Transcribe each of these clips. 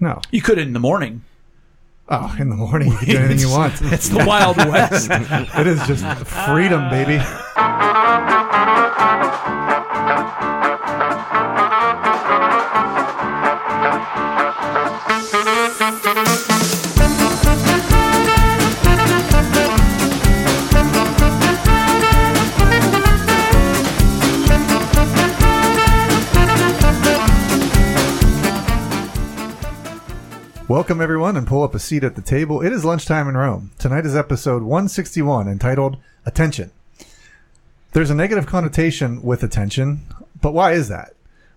No. You could in the morning. Oh, in the morning you can do anything you want. It's the Wild West. it is just freedom, baby. Welcome, everyone, and pull up a seat at the table. It is lunchtime in Rome. Tonight is episode 161 entitled Attention. There's a negative connotation with attention, but why is that?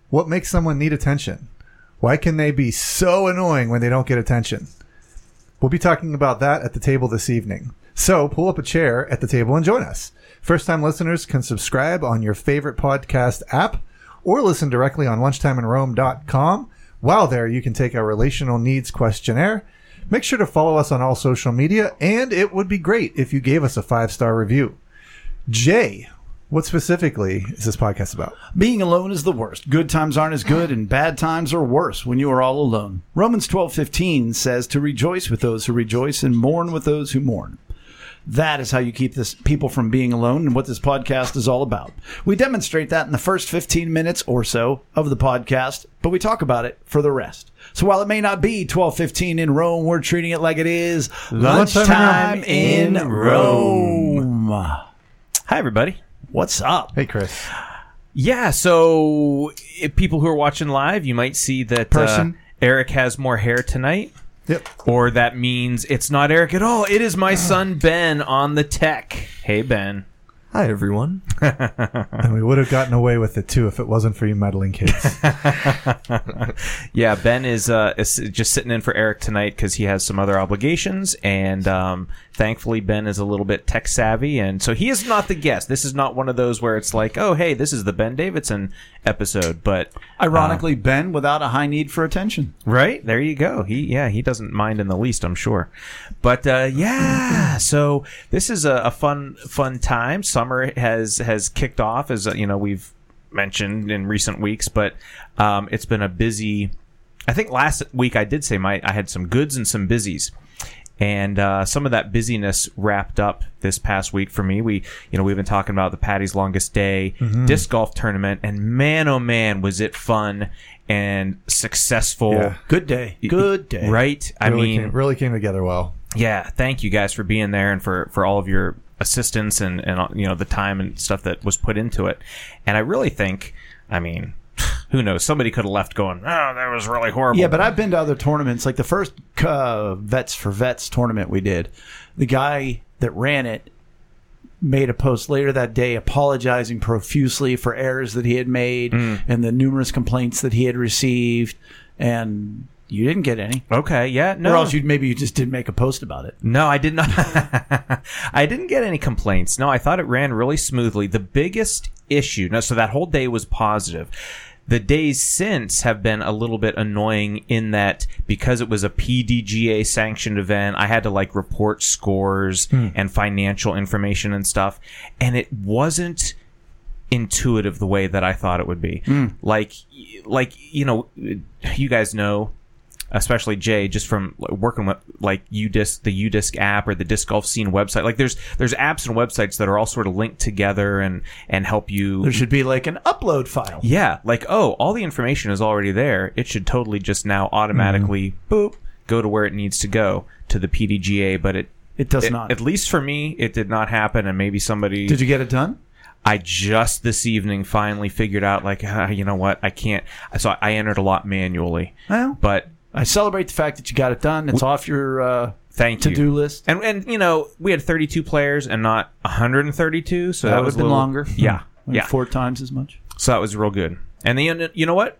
What makes someone need attention? Why can they be so annoying when they don't get attention? We'll be talking about that at the table this evening. So pull up a chair at the table and join us. First time listeners can subscribe on your favorite podcast app or listen directly on lunchtimeinrome.com. While there, you can take our relational needs questionnaire. Make sure to follow us on all social media, and it would be great if you gave us a five star review. Jay, what specifically is this podcast about? Being alone is the worst. Good times aren't as good, and bad times are worse when you are all alone. Romans twelve fifteen says to rejoice with those who rejoice and mourn with those who mourn. That is how you keep this people from being alone and what this podcast is all about. We demonstrate that in the first 15 minutes or so of the podcast, but we talk about it for the rest. So while it may not be 12:15 in Rome, we're treating it like it is Lunchtime lunchtime in Rome. Hi, everybody. What's up? Hey, Chris. Yeah, so if people who are watching live, you might see that Person. uh, Eric has more hair tonight. Yep. Or that means it's not Eric at all. It is my son Ben on the tech. Hey, Ben. Hi, everyone. And we would have gotten away with it too if it wasn't for you meddling kids. Yeah, Ben is, uh, is just sitting in for Eric tonight because he has some other obligations, and um, thankfully Ben is a little bit tech savvy, and so he is not the guest. This is not one of those where it's like, oh, hey, this is the Ben Davidson episode, but Ironically, Ben without a high need for attention. Right there, you go. He yeah, he doesn't mind in the least, I'm sure. But uh, yeah, so this is a, a fun fun time. Summer has has kicked off, as uh, you know we've mentioned in recent weeks, but um, it's been a busy. I think last week I did say my I had some goods and some busies. And uh, some of that busyness wrapped up this past week for me. We, you know, we've been talking about the Patty's Longest Day disc golf tournament, and man, oh man, was it fun and successful. Yeah. Good day. Good day. Right? I mean, came, really came together well. yeah. Thank you guys for being there and for for all of your assistance and and you know the time and stuff that was put into it. And I really think, I mean, who knows? Somebody could have left going, "Oh, that was really horrible." Yeah, but I've been to other tournaments, like the first uh, Vets for Vets tournament we did. The guy that ran it made a post later that day apologizing profusely for errors that he had made and the numerous complaints that he had received, and you didn't get any. okay, yeah, no, Or else you maybe you just didn't make a post about it. No, I did not. I didn't get any complaints. No, I thought it ran really smoothly. The biggest issue, no, so that whole day was positive. The days since have been a little bit annoying in that because it was a PDGA sanctioned event, I had to like report scores hmm. and financial information and stuff. And it wasn't intuitive the way that I thought it would be. Hmm. Like, like, you know, you guys know, especially Jay, just from working with like UDisc, the UDisc app or the disc golf scene website. Like there's, there's apps and websites that are all sort of linked together and, and help you. There should be like an upload file. yeah. Like, oh, all the information is already there. It should totally just now automatically boop, go to where it needs to go to the PDGA, but it, It does it- not. At least for me, it did not happen, and maybe somebody. Did you get it done? I just this evening finally figured out, like, ah, you know what, I can't. So I entered a lot manually, Well, but I celebrate the fact that you got it done. It's off your uh, thank you. to-do list. And and you know we had 32 players and not 132, so that, That would was have been little- longer. Yeah, Like yeah. four times as much. So that was real good. And then you know what?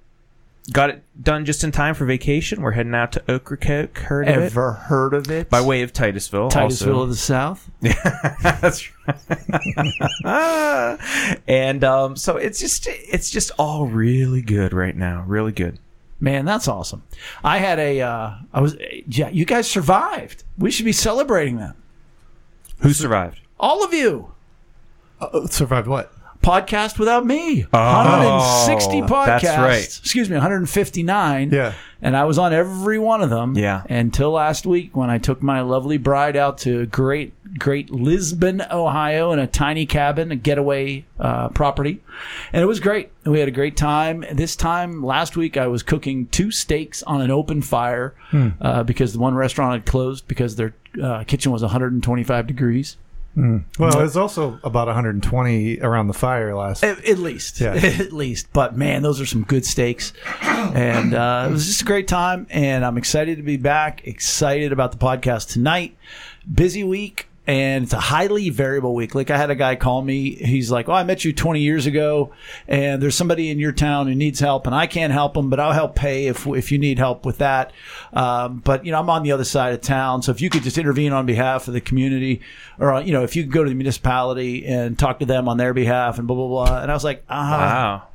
Got it done just in time for vacation. We're heading out to Ocracoke. Heard of it? Ever heard of it? By way of Titusville. Titusville also. of the South. Yeah. That's right. and um, so it's just it's just all really good right now. Really good. Man, that's awesome. I had a, uh, I was, yeah, you guys survived. We should be celebrating that. Who survived? All of you. Uh, survived what? Podcast without me. 160 podcasts. Oh, that's right. Excuse me, 159. Yeah. and I was on every one of them. Yeah. Until last week when I took my lovely bride out to great, great Lisbon, Ohio, in a tiny cabin, a getaway uh, property, and it was great. We had a great time. This time last week, I was cooking two steaks on an open fire uh, because the one restaurant had closed because their uh, kitchen was 125 degrees. Well, it was also about 120 around the fire last. At, at least, Yeah. at least. But man, those are some good steaks, and uh, it was just a great time. And I'm excited to be back. Excited about the podcast tonight. Busy week, and it's a highly variable week. Like I had a guy call me. He's like, "Oh, I met you 20 years ago, and there's somebody in your town who needs help, and I can't help them, but I'll help pay if if you need help with that." Um, but you know, I'm on the other side of town, so if you could just intervene on behalf of the community, or uh, you know, if you could go to the municipality and talk to them on their behalf, and blah blah blah. And I was like, ah, Wow.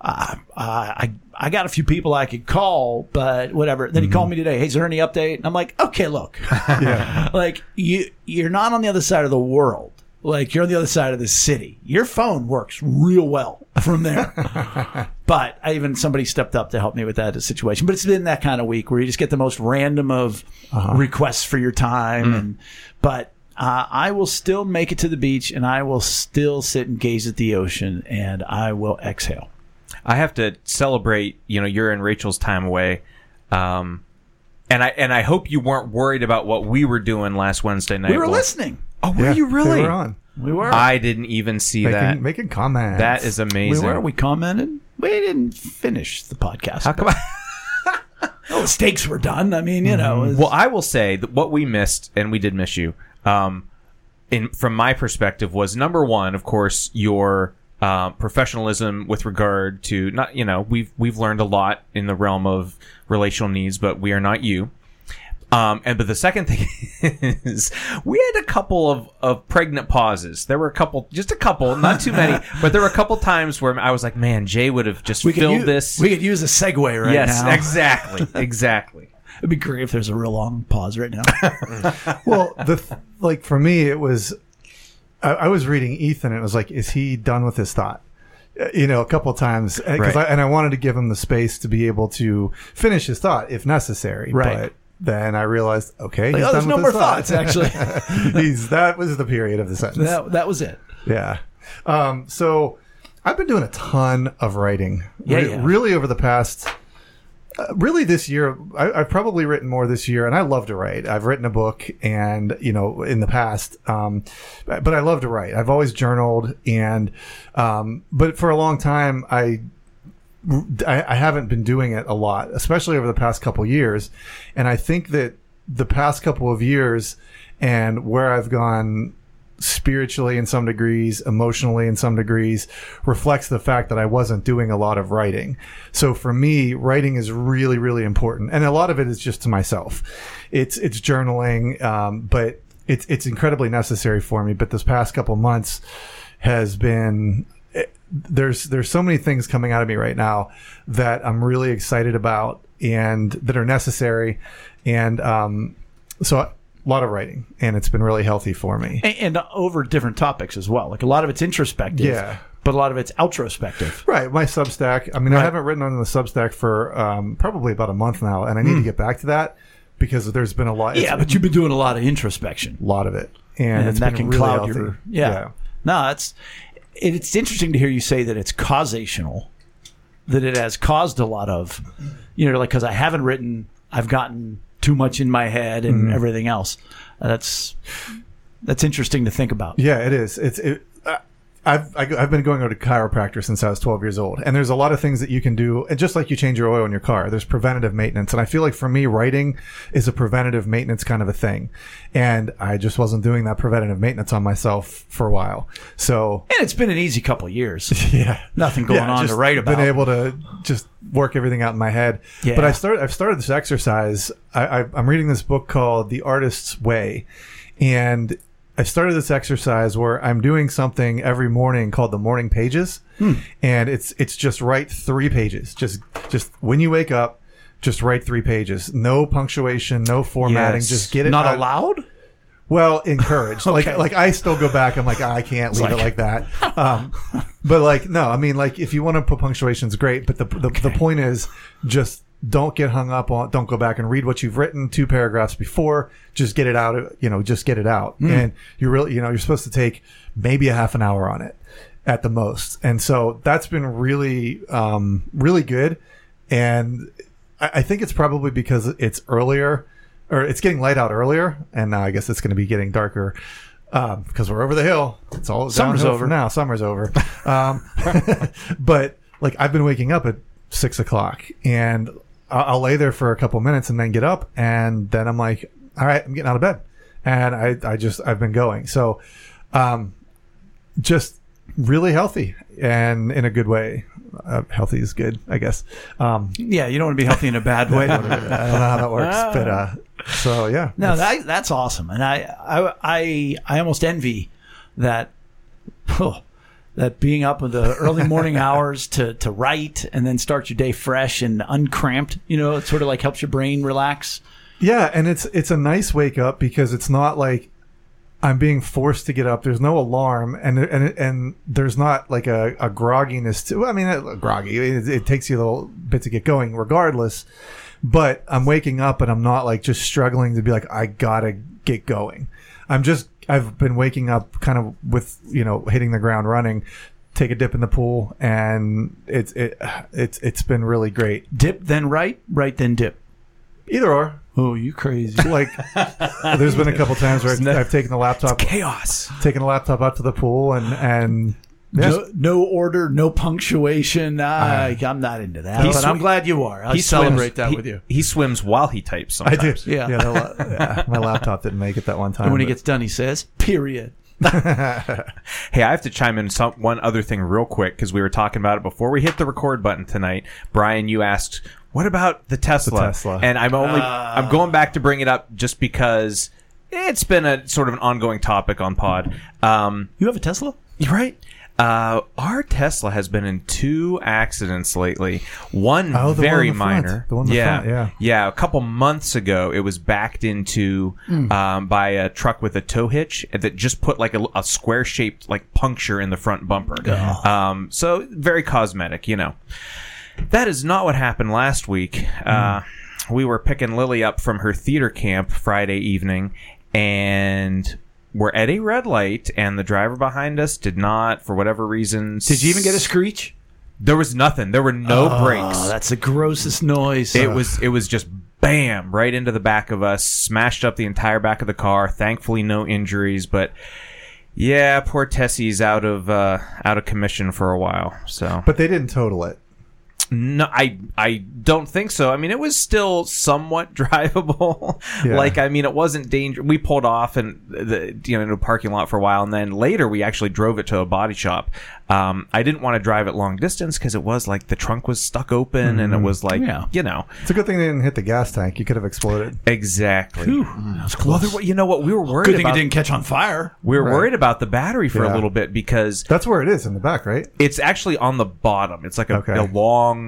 uh, I I got a few people I could call, but whatever. Then he called mhm. me today. Hey, is there any update? And I'm like, okay, look, Yeah. like you you're not on the other side of the world. Like you're on the other side of the city. Your phone works real well from there. but I even somebody stepped up to help me with that situation. But it's been that kind of week where you just get the most random of uh-huh. requests for your time mm. and but uh, I will still make it to the beach and I will still sit and gaze at the ocean and I will exhale. I have to celebrate, you know, your and Rachel's time away. Um, and I and I hope you weren't worried about what we were doing last Wednesday night. We were Well- listening. Oh, were Yeah, you really? They were on. We were. I didn't even see Making, that. making comments. That is amazing. we were. We commented. We didn't finish the podcast. How come? I- Oh, the steaks were done. I mean, you know. it's- well, I will say that what we missed, and we did miss you. Um, in from my perspective, was number one, of course, your uh, professionalism with regard to not. You know, we've we've learned a lot in the realm of relational needs, but we are not you. Um, and but the second thing is, we had a couple of, of pregnant pauses. There were a couple, just a couple, not too many, but there were a couple times where I was like, "Man, Jay would have just we filled use, this." We could use a segue right yes, now. exactly, exactly. It'd be great if there's a real long pause right now. well, the th- like for me, it was. I, I was reading Ethan, and it was like, is he done with his thought? Uh, You know, a couple of times, uh, Right. I, and I wanted to give him the space to be able to finish his thought if necessary. Right. But then I realized, okay, Like, he's oh, there's no more his thoughts. Actually, he's that was the period of the sentence. that that was it. Yeah. Um, so I've been doing a ton of writing. Yeah, Re- yeah. Really over the past, uh, really this year, I, I've probably written more this year, and I love to write. I've written a book, and you know, in the past, um, but but I love to write. I've always journaled, and um, but for a long time, I I, I haven't been doing it a lot, especially over the past couple years. And I think that the past couple of years and where I've gone spiritually in some degrees, emotionally in some degrees, reflects the fact that I wasn't doing a lot of writing. So for me, writing is really, really important. And a lot of it is just to myself. It's, it's journaling, um, but it's, it's incredibly necessary for me. But this past couple months has been, there's there's so many things coming out of me right now that I'm really excited about and that are necessary, and um, so a lot of writing, and it's been really healthy for me. And, and over different topics as well. Like a lot of it's introspective. Yeah. But a lot of it's outrospective. Right, my Substack. I mean, I haven't written on the Substack for um, probably about a month now, and I need to get back to that because there's been a lot. Hmm. Yeah, but you've been doing a lot of introspection. a lot of it, and, and it's that been can really cloud healthy. your yeah. No, that's it, it's interesting to hear you say that it's causational, that it has caused a lot of, you know, like because I haven't written, I've gotten too much in my head and everything else. Uh, that's that's interesting to think about. Yeah, it is. It's it. I've I- I've been going to chiropractor since I was 12 years old, and there's a lot of things that you can do, and just like you change your oil in your car, there's preventative maintenance, and I feel like for me, writing is a preventative maintenance kind of a thing, and I just wasn't doing that preventative maintenance on myself for a while. So And it's been an easy couple of years. yeah, Nothing going on just to write about. Been able to just work everything out in my head. Yeah. But I started. I've started this exercise. I, I, I'm reading this book called The Artist's Way, and I started this exercise where I'm doing something every morning called the morning pages, Hmm. and it's it's just write three pages. Just just when you wake up. Just write three pages. No punctuation, no formatting. Yes. Just get it Not out- allowed. well, encouraged. Okay. Like, like I still go back. I'm like, "Ah, I can't leave it like that. Um, but like, no, I mean, like, if you want to put punctuations, great. But the the, the point is just don't get hung up on don't go back and read what you've written two paragraphs before just get it out you know just get it out and you really you know you're supposed to take maybe a half an hour on it at the most and so that's been really um really good and I, I think it's probably because it's earlier or it's getting light out earlier and now i guess it's going to be getting darker um, because we're over the hill. It's all Summer's over. now. Summer's over. Um, but like I've been waking up at six o'clock and I'll, I'll lay there for a couple minutes and then get up and then I'm like, all right, I'm getting out of bed. And I, I just, I've been going. So, um, just really healthy and in a good way. Uh, healthy is good, I guess. Um, Yeah, you don't want to be healthy in a bad way. I don't know how that works, but, uh, so yeah. No, that, that's awesome, and I, I, I, I almost envy that. oh, that being up in the early morning hours to, to write and then start your day fresh and uncramped, you know, it sort of like helps your brain relax. Yeah, and it's it's a nice wake up because it's not like I'm being forced to get up. There's no alarm, and and and there's not like a, a grogginess to. I mean, uh, groggy. It, it takes you a little bit to get going, regardless. But I'm waking up, and I'm not like just struggling to be like I gotta get going. I'm just I've been waking up kind of with you know hitting the ground running. Take a dip in the pool, and it's it it's it's been really great. Dip then right, right then dip. Either or, Oh, you crazy! like there's been a couple times where I've, I've taken the laptop Chaos. taken the laptop out to the pool and and No, no order, no punctuation. I, I'm not into that, but I'm glad you are. I He celebrate swims, that he- with you. He swims while he types. I Sometimes. do Yeah. yeah, la- yeah, my laptop didn't make it that one time And when he but- gets done, he says, "Period." Hey, I have to chime in some one other thing real quick because we were talking about it before we hit the record button tonight. Brian, you asked, "What about the Tesla?" Tesla. And I'm only I'm going back to bring it up just because it's been a sort of an ongoing topic on Pod. Um, You have a Tesla? right. Uh, our Tesla has been in two accidents lately. One Oh, one very in the front. minor. The one the yeah, front, yeah. yeah. A couple months ago, it was backed into Hmm. um, by a truck with a tow hitch that just put like a, a square shaped like puncture in the front bumper. Um, so very cosmetic, you know. That is not what happened last week. Uh, we were picking Lily up from her theater camp Friday evening, and we're at a red light, and the driver behind us did not, for whatever reason. Did you even get a screech? There was nothing. There were no brakes. Oh, that's the grossest noise. It was it was just bam right into the back of us, smashed up the entire back of the car. Thankfully, no injuries, but yeah, poor Tessie's out of uh, out of commission for a while. So but they didn't total it no, I I don't think so. I mean, it was still somewhat drivable. Yeah. like, I mean, it wasn't dangerous. We pulled off and the you know in a parking lot for a while, and then later we actually drove it to a body shop. Um, I didn't want to drive it long distance because it was like the trunk was stuck open, and it was like Yeah. you know it's a good thing they didn't hit the gas tank you could have exploded exactly. that was Well, close. there, you know what? We were worried Good thing about. it didn't catch on fire. we were Right. worried about the battery for a little bit because that's where it is in the back right it's actually on the bottom. It's like a, Okay. a long,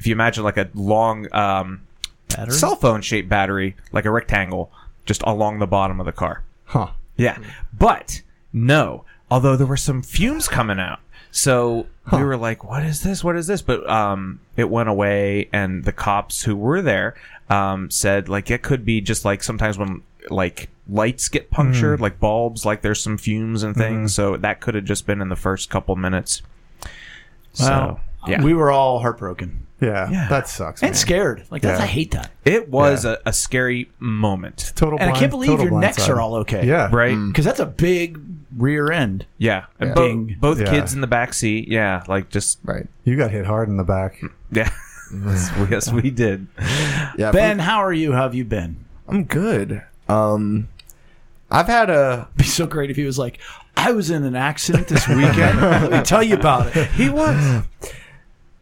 if you imagine like a long um, Battery? cell phone shaped battery, like a rectangle, just along the bottom of the car. huh Yeah, but no. Although there were some fumes coming out, so we were like, "What is this? What is this?" But um, it went away, and the cops who were there um, said like it could be just like sometimes when like lights get punctured, like bulbs, like there's some fumes and things. So that could have just been in the first couple minutes. Wow. So yeah, We were all heartbroken yeah, Yeah. that sucks and man. scared. Like that's Yeah. I hate that. it was Yeah. a, a scary moment, total And I blind- can't believe total your necks blindside. are all okay. yeah right? Because that's a big rear end. Yeah, And Yeah. bo- Ding. both Yeah. kids in the back seat. Yeah, like just Right. you got hit hard in the back yeah. yes, we did. Yeah. Ben, how are you? How have you been? I'm good. Um, I've had a It'd be so great if he was like, I was in an accident this weekend. Let me tell you about it. He was.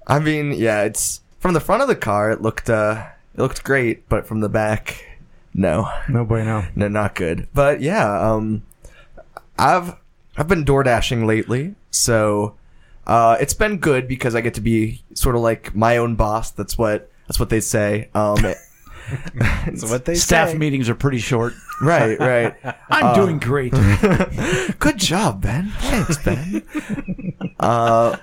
I mean, yeah, it's from the front of the car. It looked uh, it looked great, but from the back, no, no bueno no, not good. But yeah, um, I've I've been door dashing lately, so uh, it's been good because I get to be sort of like my own boss. That's what that's what they say. Um, it- That's what they Staff say. meetings are pretty short. right, right. I'm doing great. Good job, Ben. Thanks, Ben. uh,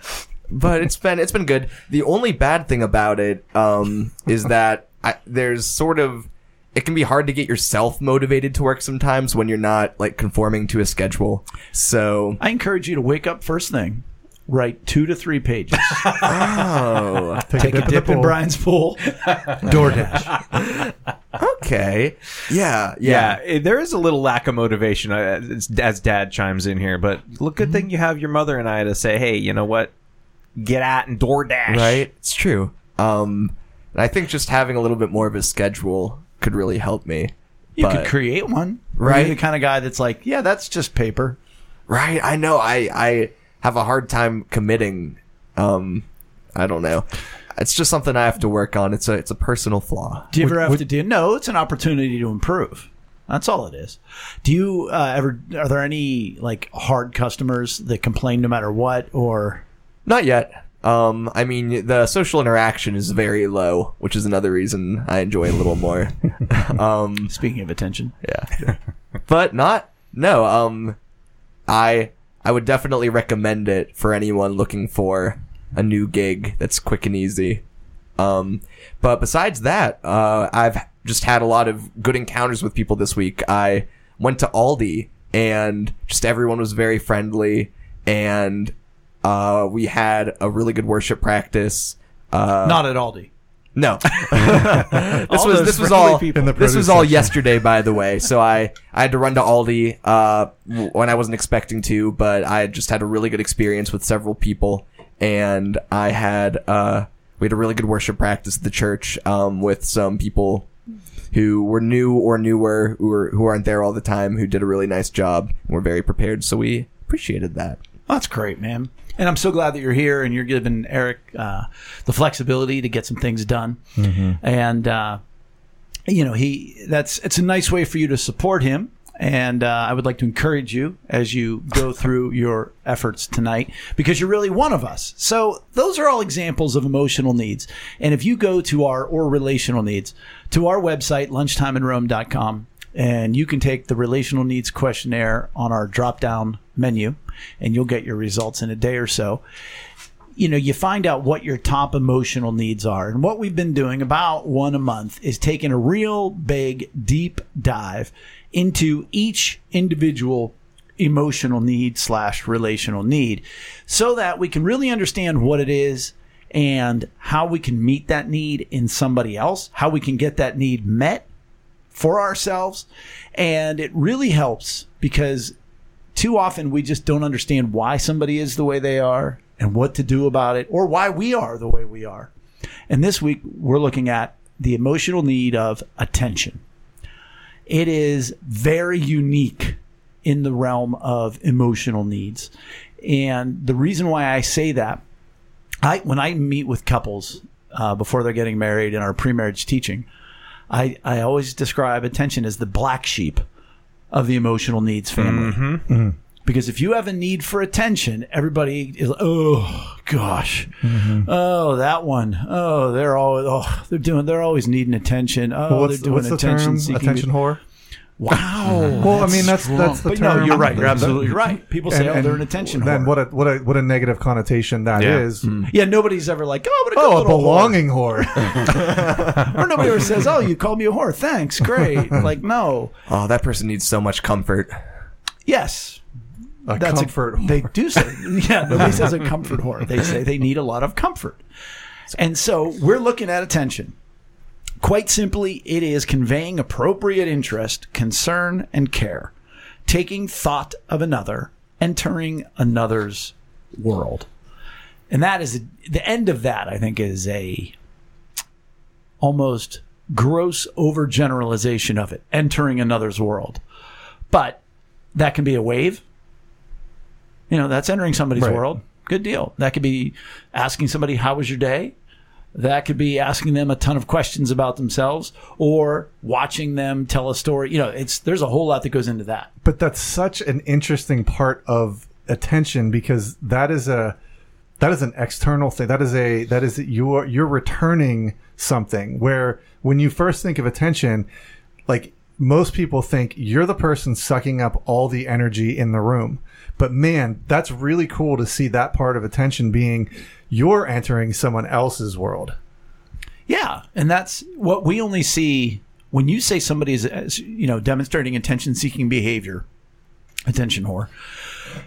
but it's been it's been good. The only bad thing about it um, is that I, there's sort of it can be hard to get yourself motivated to work sometimes when you're not like conforming to a schedule. So I encourage you to wake up first thing, write two to three pages, oh, take a in the dip in pool. Brian's pool, DoorDash. okay, yeah, Yeah, yeah, there is a little lack of motivation uh, as as Dad chimes in here, but look, good thing you have your mother and I to say, hey, you know what? Get at and DoorDash. right. It's true. Um, and I think just having a little bit more of a schedule could really help me. You But- could create one, Right. You're the kind of guy that's like, yeah, that's just paper. Right. I know. I I have a hard time committing. Um, I don't know. It's just something I have to work on. It's a it's a personal flaw. Do you ever Would- have would- to do? No, it's an opportunity to improve. That's all it is. Do you uh, ever? Are there any like hard customers that complain no matter what? Or Not yet. Um, I mean, the social interaction is very low, which is another reason I enjoy a little more. um, speaking of attention, yeah, but not no. Um, I I would definitely recommend it for anyone looking for a new gig that's quick and easy. Um, but besides that, uh, I've just had a lot of good encounters with people this week. I went to Aldi and just everyone was very friendly and uh, we had a really good worship practice. Uh, not at Aldi. no. this All was those this was friendly all people. In the this was all section. yesterday, by the way. So I I had to run to Aldi uh, when I wasn't expecting to, but I just had a really good experience with several people, and I had uh, we had a really good worship practice at the church um, with some people who were new or newer who were who aren't there all the time who did a really nice job and were very prepared. So we appreciated that. That's great, man. And I'm so glad that you're here and you're giving Eric uh, the flexibility to get some things done. And uh, you know, he that's it's a nice way for you to support him. And uh, I would like to encourage you as you go through your efforts tonight because you're really one of us. So those are all examples of emotional needs. And if you go to our or relational needs to our website lunchtimeinrome.com and you can take the relational needs questionnaire on our drop down menu and you'll get your results in a day or so you know, you find out what your top emotional needs are. And what we've been doing about one a month is taking a real big, deep dive into each individual emotional need slash relational need so that we can really understand what it is and how we can meet that need in somebody else, how we can get that need met for ourselves. And it really helps because too often we just don't understand why somebody is the way they are and what to do about it or why we are the way we are. And this week we're looking at the emotional need of attention. It is very unique in the realm of emotional needs. And the reason why I say that, I when I meet with couples uh, before they're getting married in our pre-marriage teaching, I, I always describe attention as the black sheep of the emotional needs family. Mm-hmm. Mm-hmm. Because if you have a need for attention, everybody is oh gosh, mm-hmm. oh that one, oh they're always oh they're doing they're always needing attention. Oh Well, what's, they're doing what's the attention term? seeking. Attention whore. Wow. Well, I mean that's that's the but term. no, you're right. You're absolutely right. People say, and- "Oh, they're an attention Then whore." what a what a what a negative connotation that Yeah. is. Mm. yeah, nobody's ever like, "Oh, what a Oh, a little whore." belonging whore. or nobody ever says, "Oh, you called me a whore. Thanks, great." like, no, Oh, that person needs so much comfort. yes, a That's comfort. A, they do say, yeah. Nobody says a comfort whore. They say they need a lot of comfort, and so we're looking at attention. Quite simply, it is conveying appropriate interest, concern, and care, taking thought of another, entering another's world, and that is the end of that. I think is a almost gross overgeneralization of it, entering another's world, but that can be a wave. You know, that's entering somebody's Right. world. Good deal. That could be asking somebody, How was your day? That could be asking them a ton of questions about themselves or watching them tell a story. You know, it's there's a whole lot that goes into that. but that's such an interesting part of attention because that is a that is an external thing that is a that is you're you're returning something where when you first think of attention like most people think you're the person sucking up all the energy in the room. But man, that's really cool to see that part of attention being you're entering someone else's world. Yeah, and that's what we only see when you say somebody is, you know, demonstrating attention-seeking behavior, attention whore.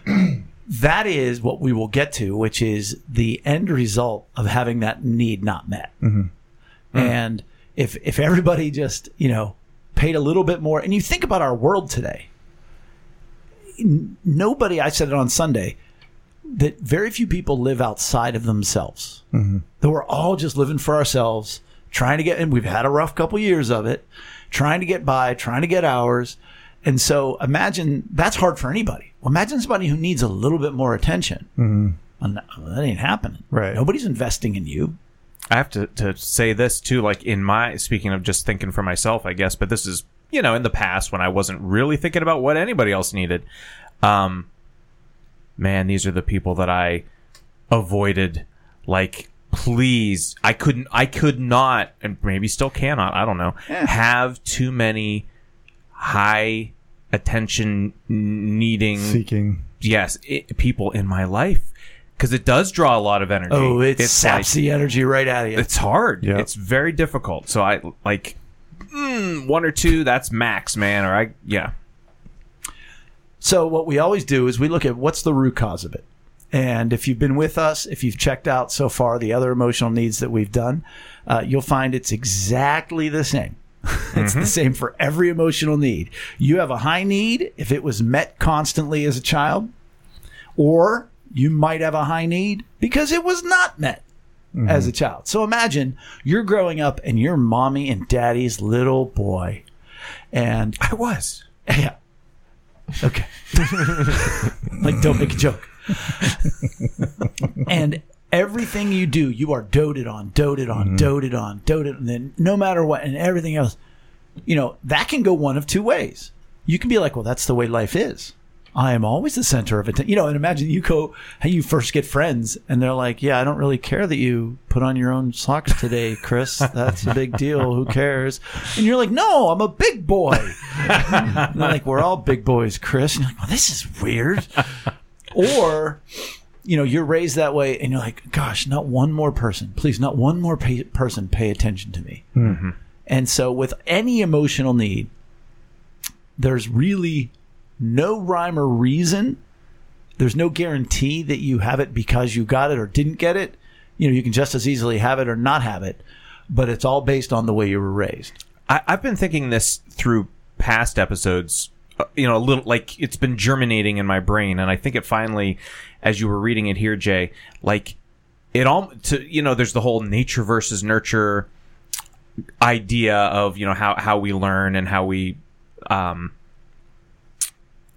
that is what we will get to, which is the end result of having that need not met. Mm-hmm. And if if everybody just you know paid a little bit more, and you think about our world today, nobody. I said it on Sunday that very few people live outside of themselves. Mm-hmm. That we're all just living for ourselves, trying to get, and we've had a rough couple years of it, trying to get by, trying to get hours. And so imagine that's hard for anybody. Well, imagine somebody who needs a little bit more attention. Mm-hmm. Well, that ain't happening. Right. Nobody's investing in you. I have to, to say this too, like in my speaking of just thinking for myself, I guess, but this is you know in the past when I wasn't really thinking about what anybody else needed. Um, man, these are the people that I avoided. Like, please, I couldn't, I could not, and maybe still cannot. I don't know. Have too many high attention needing Seeking. yes i people in my life because it does draw a lot of energy. Oh, it It's saps like- the energy right out of you. it's hard. Yeah. It's very difficult. So I like mm, one or two. That's max, man. Or I yeah. So what we always do is we look at what's the root cause of it. And if you've been with us, if you've checked out so far the other emotional needs that we've done, uh, you'll find it's exactly the same. it's the same for every emotional need. You have a high need if it was met constantly as a child, or you might have a high need because it was not met mm-hmm. as a child. So imagine you're growing up and you're mommy and daddy's little boy. And I was. yeah. Okay. like, don't make a joke. and everything you do, you are doted on, doted on, mm-hmm. doted on, doted on. And then no matter what, and everything else, you know, that can go one of two ways. You can be like, well, that's the way life is. I am always the center of attention. You know, and imagine you go, how you first get friends, and they're like, yeah, I don't really care that you put on your own socks today, Chris. That's a big deal. Who cares? And you're like, no, I'm a big boy. And they're like, we're all big boys, Chris. And you're like, well, this is weird. or, you know, you're raised that way and you're like, gosh, not one more person, please, not one more pay- person pay attention to me. Mm-hmm. And so with any emotional need, there's really no rhyme or reason. There's no guarantee that you have it because you got it or didn't get it. You know, you can just as easily have it or not have it, but it's all based on the way you were raised. I, I've been thinking this through past episodes. uh, You know, a little like it's been germinating in my brain, and I think it finally, as you were reading it here, Jay, like it all to you know, there's the whole nature versus nurture idea of you know how how we learn and how we um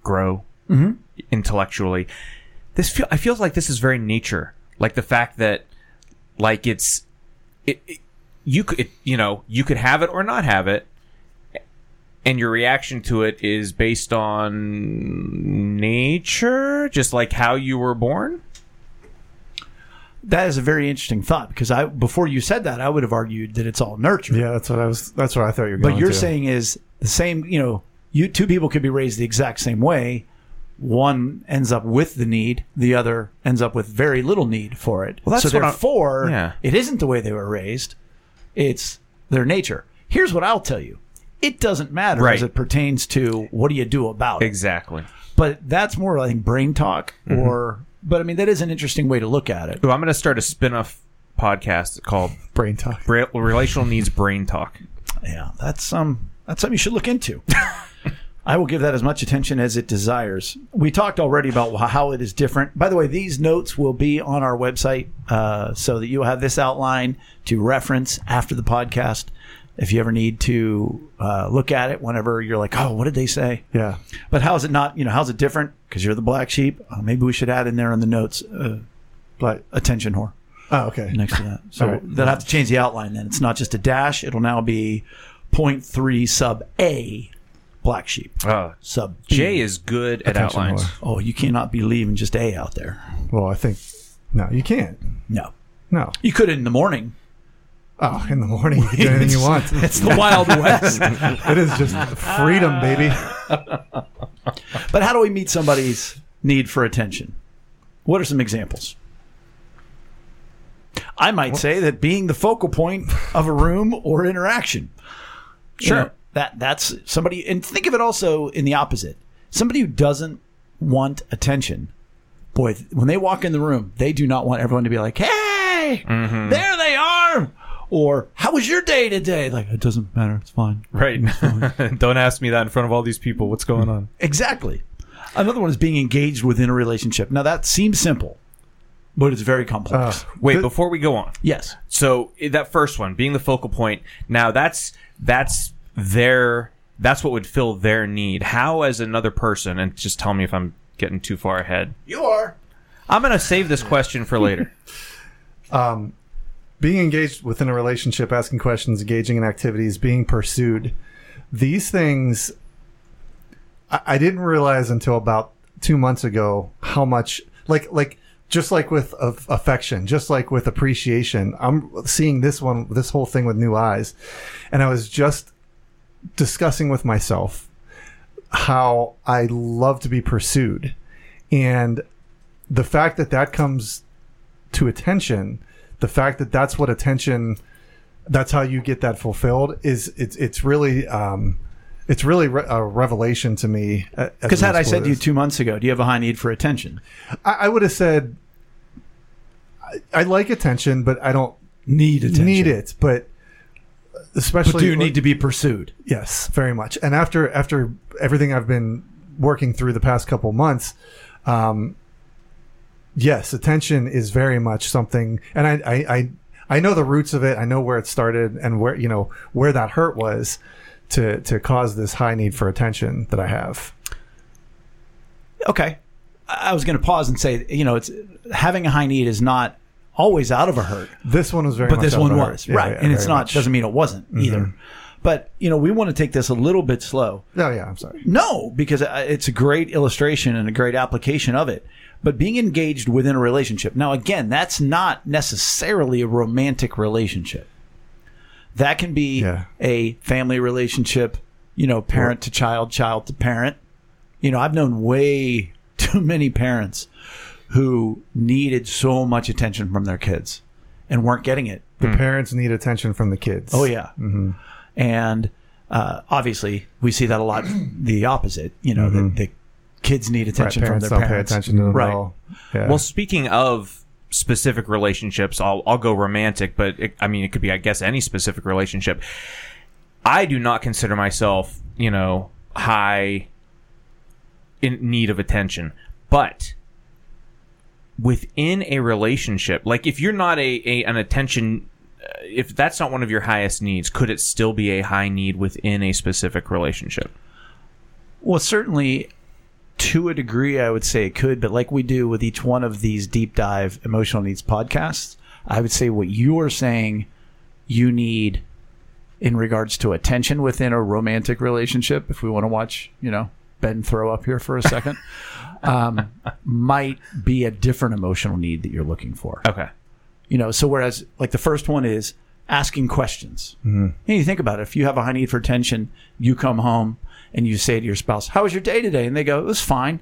grow mm-hmm. intellectually. This feel I feels like this is very nature, like the fact that like it's it, it you could it, you know you could have it or not have it and your reaction to it is based on nature just like how you were born That is a very interesting thought because I before you said that I would have argued that it's all nurture. Yeah, that's what I was. That's what I thought you were going But you're to. saying is the same, you know, you two people could be raised the exact same way. One ends up with the need, the other ends up with very little need for it. Well, that's so what I'm- therefore, Yeah. it isn't the way they were raised; it's their nature. Here's what I'll tell you: it doesn't matter Right. as it pertains to what do you do about it. exactly But that's more, I think, brain talk, or. But I mean, that is an interesting way to look at it. Ooh, i'm going to start a spin-off podcast called brain talk. Bra- relational needs brain talk Yeah, that's um that's something you should look into. I will give that as much attention as it desires. We talked already about how it is different. By the way, these notes will be on our website uh, so that you'll have this outline to reference after the podcast. If you ever need to uh, look at it, whenever you're like, "Oh, what did they say?" Yeah, But how is it not? You know, how's it different? Because you're the black sheep. Uh, maybe we should add in there in the notes, uh, but attention whore oh, okay. next to that. So right. they'll have to change the outline then. It's not just a dash. It'll now be 0.3 sub A black sheep. uh, Sub B. jay is good at Attention outlines whore. Oh, you cannot be leaving just A out there. Well, I think no, you can't. No. No. You could in the morning. Oh, in the morning you can do anything you want. It's the Wild West. It is just freedom, baby. But how do we meet somebody's need for attention? What are some examples? I might say that being the focal point of a room or interaction. You Sure. That that's somebody and think of it also in the opposite. Somebody who doesn't want attention. Boy, when they walk in the room, they do not want everyone to be like, "Hey, there they are." Or, "How was your day today?" Like, it doesn't matter. It's fine. Right. Don't ask me that in front of all these people. What's going on? Exactly. Another one is being engaged within a relationship. Now that seems simple, but it's very complex. Uh, Wait, before we go on. yes. So that first one, being the focal point. Now that's that's their that's what would fill their need. How as another person, and just tell me if I'm getting too far ahead. You are. I'm gonna save this question for later. um, being engaged within a relationship, asking questions, engaging in activities, being pursued, these things I, I didn't realize until about two months ago how much like like just like with of affection, just like with appreciation, I'm seeing this one, this whole thing with new eyes, and I was just discussing with myself how I love to be pursued, and the fact that that comes to attention, the fact that that's what attention, that's how you get that fulfilled is it's it's really um, it's really re- a revelation to me. Because had I said to you two months ago, do you have a high need for attention? I, I would have said I, I like attention, but I don't Need attention. need it. But especially, But do you need to be pursued? Yes, very much. And after after everything I've been working through the past couple months, um, yes, attention is very much something. And I, I I I know the roots of it. I know where it started and where you know where that hurt was to to cause this high need for attention that I have. Okay. I I was going to pause and say, you know, it's having a high need is not always out of a hurt. This one was very, but much this out one was. Yeah, right, yeah, and it's not much. doesn't mean it wasn't either. But you know, we want to take this a little bit slow. Oh yeah, I'm sorry. No, because uh, it's a great illustration and a great application of it. But being engaged within a relationship. Now, again, that's not necessarily a romantic relationship. That can be Yeah. a family relationship, you know, parent to child, child to parent. You know, I've known way too many parents who needed so much attention from their kids and weren't getting it. The hmm. parents need attention from the kids. Oh yeah, mm-hmm. and uh, obviously we see that a lot. The opposite, you know, the, mm-hmm. the kids need Right, attention parents from their don't parents. pay attention to them right. at all. Yeah. Well, speaking of specific relationships, I'll I'll go romantic, but it, I mean it could be I guess any specific relationship. I do not consider myself, you know, high in need of attention, but within a relationship, like if you're not a, a an attention uh, if that's not one of your highest needs, could it still be a high need within a specific relationship? Well, certainly to a degree, I would say it could, but like we do with each one of these deep dive emotional needs podcasts, I would say what you are saying you need in regards to attention within a romantic relationship, if we want to watch, you know, Ben throw up here for a second, um, might be a different emotional need that you're looking for. Okay. You know, so whereas like the first one is asking questions. Mm-hmm. And you think about it, if you have a high need for attention, you come home and you say to your spouse, "How was your day today?" and they go, "It was fine,"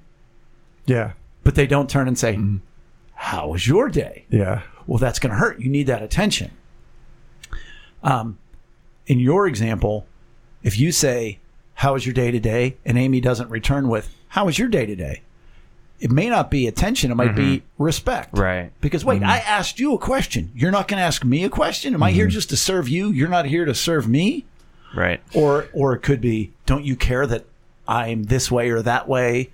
yeah, but they don't turn and say, "How was your day?" yeah, Well, that's going to hurt. You need that attention. Um, in your example, if you say, "How was your day today?" and Amy doesn't return with, "How was your day today?" It may not be attention. It might be mm-hmm. respect. Right. Because wait, mm-hmm. I asked you a question. You're not going to ask me a question. Am I here mm-hmm. just to serve you? You're not here to serve me. Right. Or or it could be, don't you care that I'm this way or that way?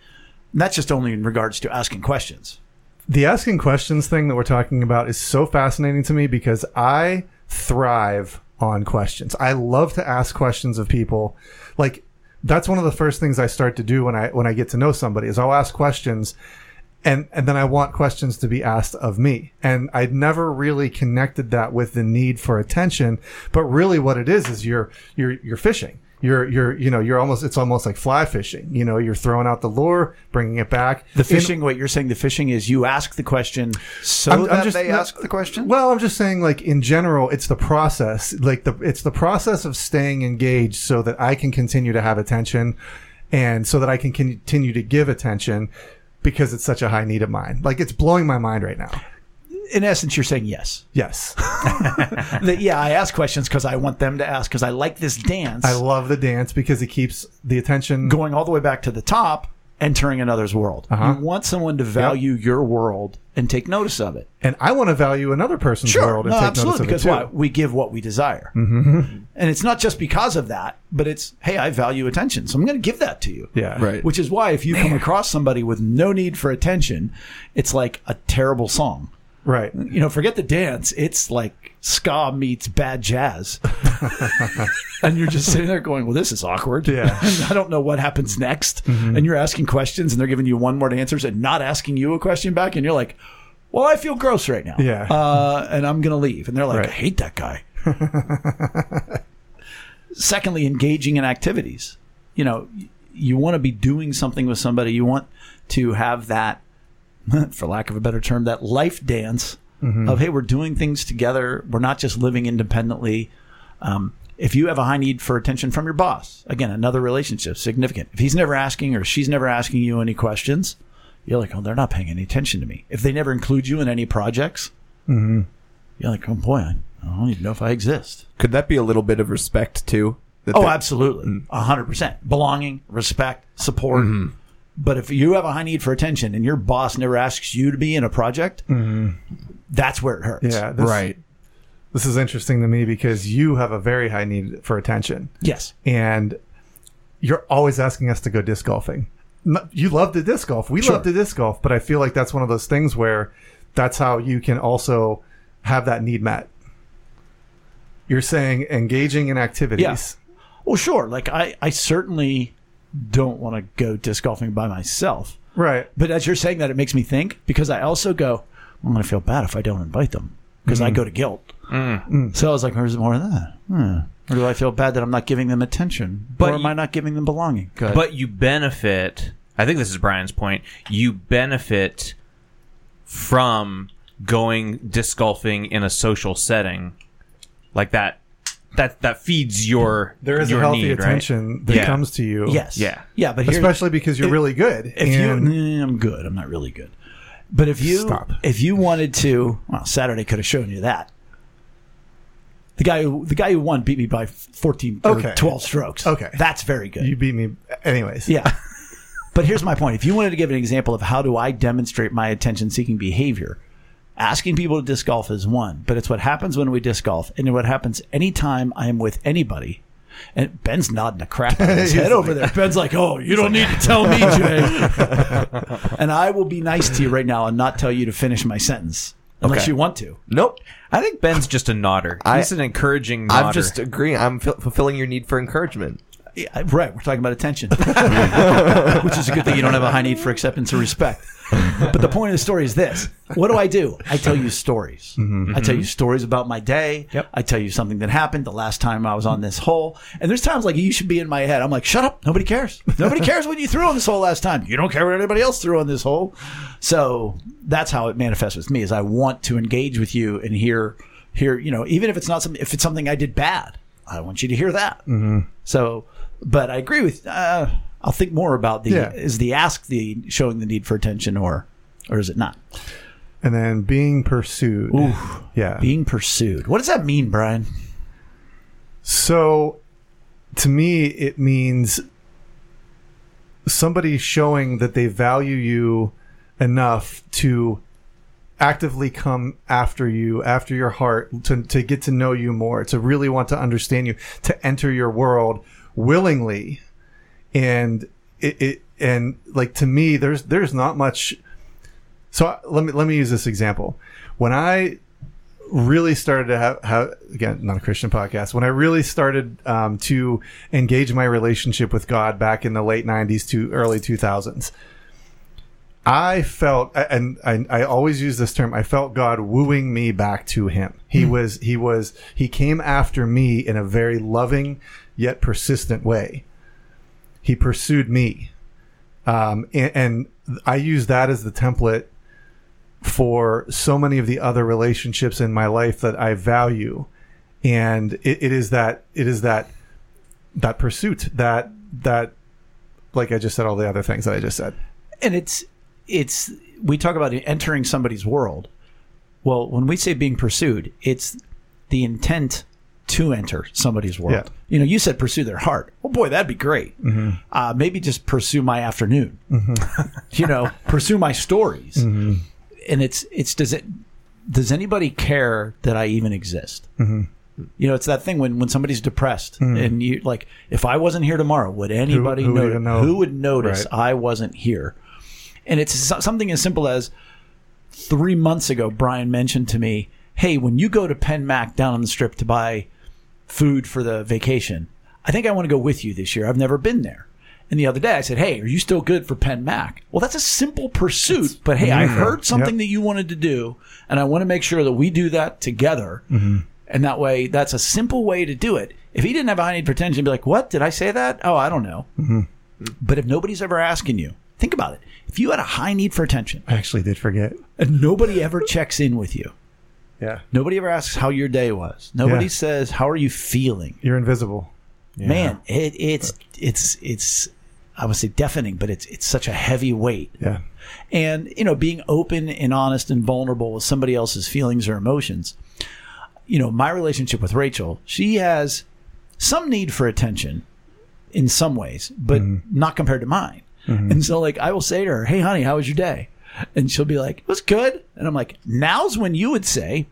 And that's just only in regards to asking questions. the asking questions thing that we're talking about is so fascinating to me because I thrive on questions. I love to ask questions of people. Like that's one of the first things I start to do when I when I get to know somebody is I'll ask questions and and then I want questions to be asked of me. And I'd never really connected that with the need for attention, but really what it is is you're you're you're fishing. You're you're you know you're almost it's almost like fly fishing. You know, you're throwing out the lure, bringing it back. The In- fishing, what you're saying, the fishing is you ask the question so I'm- I'm that just- they no- ask the question. Well, I'm just saying, like in general, it's the process. Like the it's the process of staying engaged so that I can continue to have attention, and so that I can continue to give attention because it's such a high need of mine. Like it's blowing my mind right now. In essence, you're saying yes. Yes, That, yeah, I ask questions because I want them to ask because I like this dance. I love the dance because it keeps the attention. going all the way back to the top, entering another's world. Uh-huh. You want someone to value your world and take notice of it. and I want to value another person's world and no, take absolutely. notice Because of why? it too. We give what we desire, mm-hmm. and it's not just because of that, but it's hey, I value attention, so I'm going to give that to you. Yeah, Right. Which is why if you come across somebody with no need for attention, it's like a terrible song. Right. You know, forget the dance. It's like ska meets bad jazz. and you're just sitting there going, well, this is awkward. Yeah. And I don't know what happens next. And you're asking questions and they're giving you one word answers and not asking you a question back. And you're like, well, I feel gross right now. Yeah. Uh, and I'm going to leave. And they're like, Right. I hate that guy. Secondly, engaging in activities. You know, you want to be doing something with somebody. You want to have that, for lack of a better term, that life dance mm-hmm. of, hey, we're doing things together. We're not just living independently. Um, if you have a high need for attention from your boss, again, another relationship, significant. If he's never asking or she's never asking you any questions, you're like, oh, they're not paying any attention to me. If they never include you in any projects, mm-hmm. you're like, oh boy, I I don't even know if I exist. Could that be a little bit of respect too? That Oh, they- absolutely. Mm. A hundred percent. Belonging, respect, support. Mm-hmm. But if you have a high need for attention and your boss never asks you to be in a project, mm-hmm. that's where it hurts. Yeah. This, right. This is interesting to me because you have a very high need for attention. Yes. and you're always asking us to go disc golfing. You love to disc golf. We Sure. love to disc golf, but I feel like that's one of those things where that's how you can also have that need met. You're saying engaging in activities. Yeah. Well, sure. Like I, I certainly don't want to go disc golfing by myself. Right. But as you're saying that, it makes me think because I also go, I'm going to feel bad if I don't invite them because I mm. go to guilt. Mm. Mm. So I was like, where's more of that? Hmm. Or do I feel bad that I'm not giving them attention? But or am you- I not giving them belonging? But you benefit. I think this is Brian's point. You benefit from going disc golfing in a social setting like that. That that feeds your There is your a healthy need, right? attention that Yeah. comes to you. yes. Yeah. Yeah. But Especially because you're If- really good. if you, and mm, I'm good. I'm not really good. But if you, Stop. if you wanted to, well, Saturday could have shown you that. The guy who, the guy who won beat me by 14 or Okay. 12 strokes. Okay. That's very good. you beat me anyways. Yeah. but here's my point. If you wanted to give an example of how do I demonstrate my attention seeking behavior, asking people to disc golf is one, but it's what happens when we disc golf and what happens anytime I am with anybody. And Ben's nodding the crap out of his He's head over there. Ben's like, "Oh, you don't need to tell me, Jay." and I will be nice to you right now and not tell you to finish my sentence unless Okay. you want to. Nope. I think Ben's just a nodder. I- He's an encouraging nodder. I'm just agreeing. I'm f- fulfilling your need for encouragement. Yeah, right. We're talking about attention, which is a good thing. You don't have a high need for acceptance or respect. But the point of the story is this: What do I do? I tell you stories. Mm-hmm. Mm-hmm. I tell you stories about my day. Yep. I tell you something that happened the last time I was on this hole. And there's times like you should be in my head. I'm like, shut up. Nobody cares. Nobody cares what you threw on this hole last time. You don't care what anybody else threw on this hole. So that's how it manifests with me. Is I want to engage with you and hear, hear. You know, even if it's not something, if it's something I did bad, I want you to hear that. Mm-hmm. So, but I agree with. Uh, I'll think more about the Yeah. is the ask the showing the need for attention or or is it not And then being pursued. Yeah. being pursued? What does that mean, Brian? So, to me, it means somebody showing that they value you enough to actively come after you, after your heart, to, to get to know you more, to really want to understand you, to enter your world willingly. And it, it and like to me, there's there's not much. So let me let me use this example. When I really started to have, have again not a christian podcast when i really started um, to engage my relationship with god back in the late 90s to early 2000s i felt and I, I always use this term i felt god wooing me back to him he was he was he came after me in a very loving yet persistent way. He pursued me. Um, and, and I use that as the template for so many of the other relationships in my life that I value. And it, it is that, it is that, that pursuit that, that, like I just said, all the other things that I just said. and it's it's we talk about entering somebody's world. Well, when we say being pursued, it's the intent to enter somebody's world. Yeah. You know, you said pursue their heart. Well, boy, that'd be great. Mm-hmm. Uh, maybe just pursue my afternoon. Mm-hmm. you know, pursue my stories. Mm-hmm. And it's it's does it does anybody care that I even exist? You know, it's that thing when, when somebody's depressed and you like, if I wasn't here tomorrow, would anybody who would know, know? who would notice Right. I wasn't here? And it's so- something as simple as three months ago, Brian mentioned to me, Hey, when you go to Penn Mac down on the strip to buy food for the vacation, I think I want to go with you this year. I've never been there. And the other day I said, Hey, are you still good for Penn Mac? Well, that's a simple pursuit, but hey, I heard something Yep. that you wanted to do, and I want to make sure that we do that together. Mm-hmm. And that way, that's a simple way to do it. If he didn't have a high need for attention, he'd be like, What? Did I say that? Oh, I don't know. Mm-hmm. But if nobody's ever asking you, think about it. If you had a high need for attention I actually did forget. and nobody ever checks in with you, Yeah. nobody ever asks how your day was, nobody Yeah. says, How are you feeling? You're invisible. Man, it, it's, it's, it's, I would say deafening, but it's, it's such a heavy weight. Yeah. And, you know, being open and honest and vulnerable with somebody else's feelings or emotions. You know, my relationship with Rachel, she has some need for attention in some ways, but mm-hmm. not compared to mine. Mm-hmm. And so, like, I will say to her, Hey, honey, how was your day? And she'll be like, It was good. And I'm like, Now's when you would say,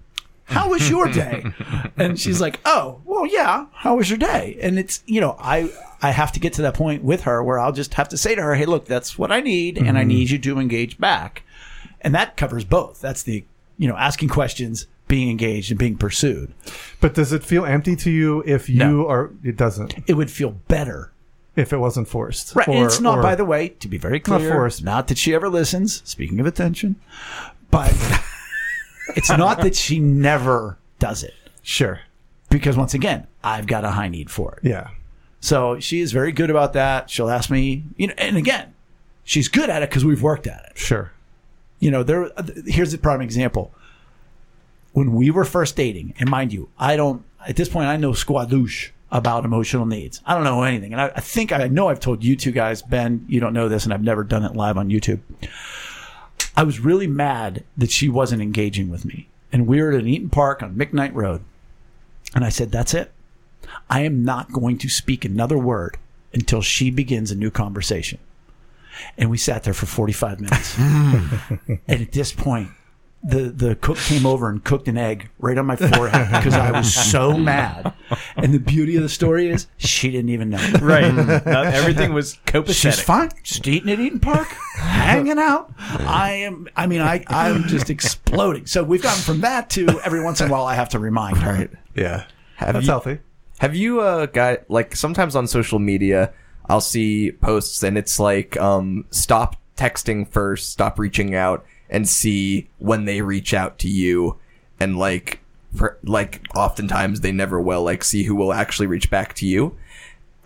How was your day? and she's like, Oh, well, yeah. How was your day? And it's, you know, I, I have to get to that point with her where I'll just have to say to her, Hey, look, that's what I need. And I mm-hmm. need you to engage back. And that covers both. That's the, you know, asking questions, being engaged, and being pursued. But does it feel empty to you if you No. are? It doesn't. It would feel better If it wasn't forced. Right. and Or- it's not, by the way, to be very clear, forced. not that she ever listens, speaking of attention, but it's not that she never does it. Sure. Because once again, I've got a high need for it. Yeah. So she is very good about that. She'll ask me, you know, and again, she's good at it because we've worked at it. Sure. You know, there. Here's a prime example. When we were first dating, and mind you, I don't at this point I know squadouche about emotional needs. I don't know anything, and I, I think I know I've told you two guys, Ben, you don't know this, and I've never done it live on YouTube. I was really mad that she wasn't engaging with me, and we were at an Eat'n Park on McKnight Road, and I said, "That's it. I am not going to speak another word until she begins a new conversation." And we sat there for 45 minutes. and at this point, the, the cook came over and cooked an egg right on my forehead because I was so mad. And the beauty of the story is she didn't even know. Right. Not- everything was copacetic. She's fine. Just eating at Eat'n Park, hanging out. I am. I mean, I I'm just exploding. So we've gotten from that to every once in a while I have to remind her. Yeah. Have That's you, healthy. Have you uh got like sometimes on social media I'll see posts and it's like um stop texting first, stop reaching out and see when they reach out to you and like for, like oftentimes they never will like see who will actually reach back to you.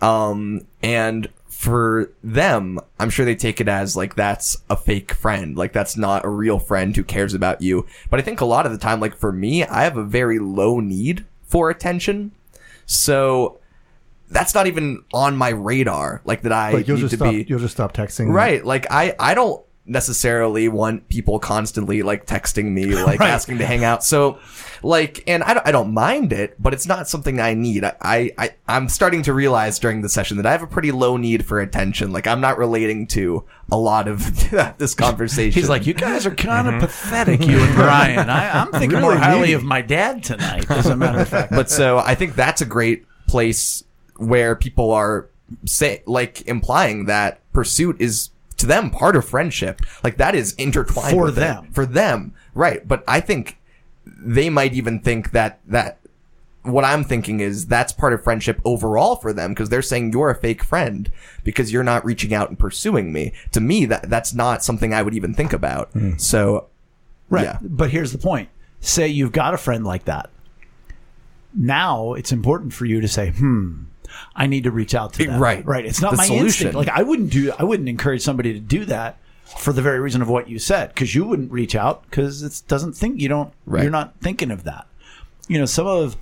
Um and for them, I'm sure they take it as like that's a fake friend. Like that's not a real friend who cares about you. But I think a lot of the time, like for me, I have a very low need for attention. So that's not even on my radar. Like that I Like you'll need just to stop. be You'll just stop texting. right. Like I, I don't necessarily want people constantly like texting me, like asking to hang out. So like, and I don't, I don't mind it, but it's not something I need. I, I, I, I'm starting to realize during the session that I have a pretty low need for attention. Like I'm not relating to a lot of this conversation. He's like, you guys are kind of mm-hmm. pathetic, you and Brian. I, I'm thinking more Really highly needy. of my dad tonight, as a matter of fact. but so I think that's a great place where people are say like implying that pursuit is to them part of friendship. Like that is intertwined For with it. them. For them, right? But I think they might even think that that what I'm thinking is that's part of friendship overall for them because they're saying you're a fake friend because you're not reaching out and pursuing me. To me, that that's not something I would even think about. So, Right. yeah. But here's the point. Say you've got a friend like that. Now it's important for you to say, hmm, I need to reach out to them. Right. Right. It's not The my solution. instinct. Like I wouldn't do I wouldn't encourage somebody to do that for the very reason of what you said because you wouldn't reach out because it doesn't think you don't Right. you're not thinking of that. You know, some of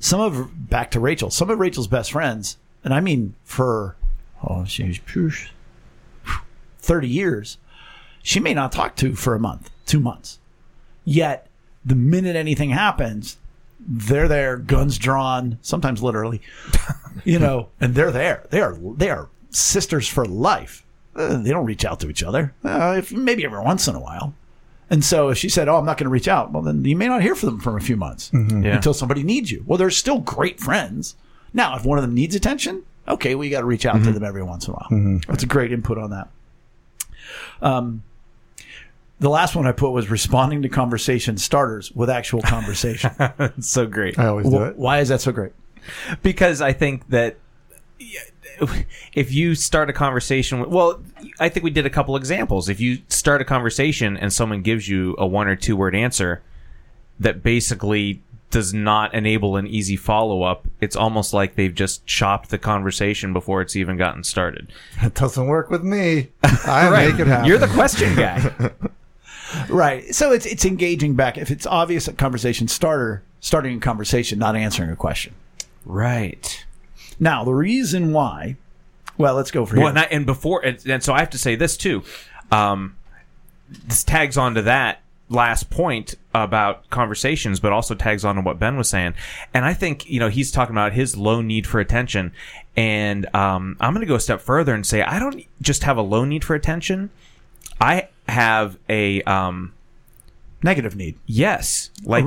some of back to Rachel, some of Rachel's best friends, and I mean for oh she's 30 years, she may not talk to for a month, two months. Yet, the minute anything happens, they're there, guns drawn, sometimes literally, you know, and they're there. They are they are sisters for life. Uh, they don't reach out to each other, uh, if, maybe every once in a while. And so, if she said, "Oh, I'm not going to reach out," well, then you may not hear from them for a few months Yeah. until somebody needs you. Well, they're still great friends. Now, if one of them needs attention, okay, we got to reach out to them every once in a while. That's a great input on that. Um, the last one I put was responding to conversation starters with actual conversation. So great. I always do Wh- it. Why is that so great? because I think that if you start a conversation with, well, I think we did a couple examples. If you start a conversation and someone gives you a one or two word answer that basically does not enable an easy follow up, it's almost like they've just chopped the conversation before it's even gotten started. It doesn't work with me. I make it happen. You're the question guy. Right. So it's it's engaging back. If it's obvious a conversation starter starting a conversation, not answering a question. right. Now the reason why, well, let's go for Well, and, I, and before, and, and so I have to say this too. Um, this tags on to that last point about conversations, but also tags on to what Ben was saying. And I think you know he's talking about his low need for attention, and um, I'm going to go a step further and say I don't just have a low need for attention. I have a um, Negative need. Yes, like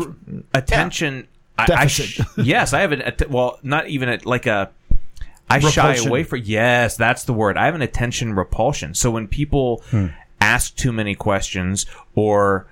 attention. I, I Deficit. sh- yes, I have an att- well, not even a, like a. I shy Repulsion. away from. Yes, that's the word. I have an attention repulsion. So when people ask too many questions or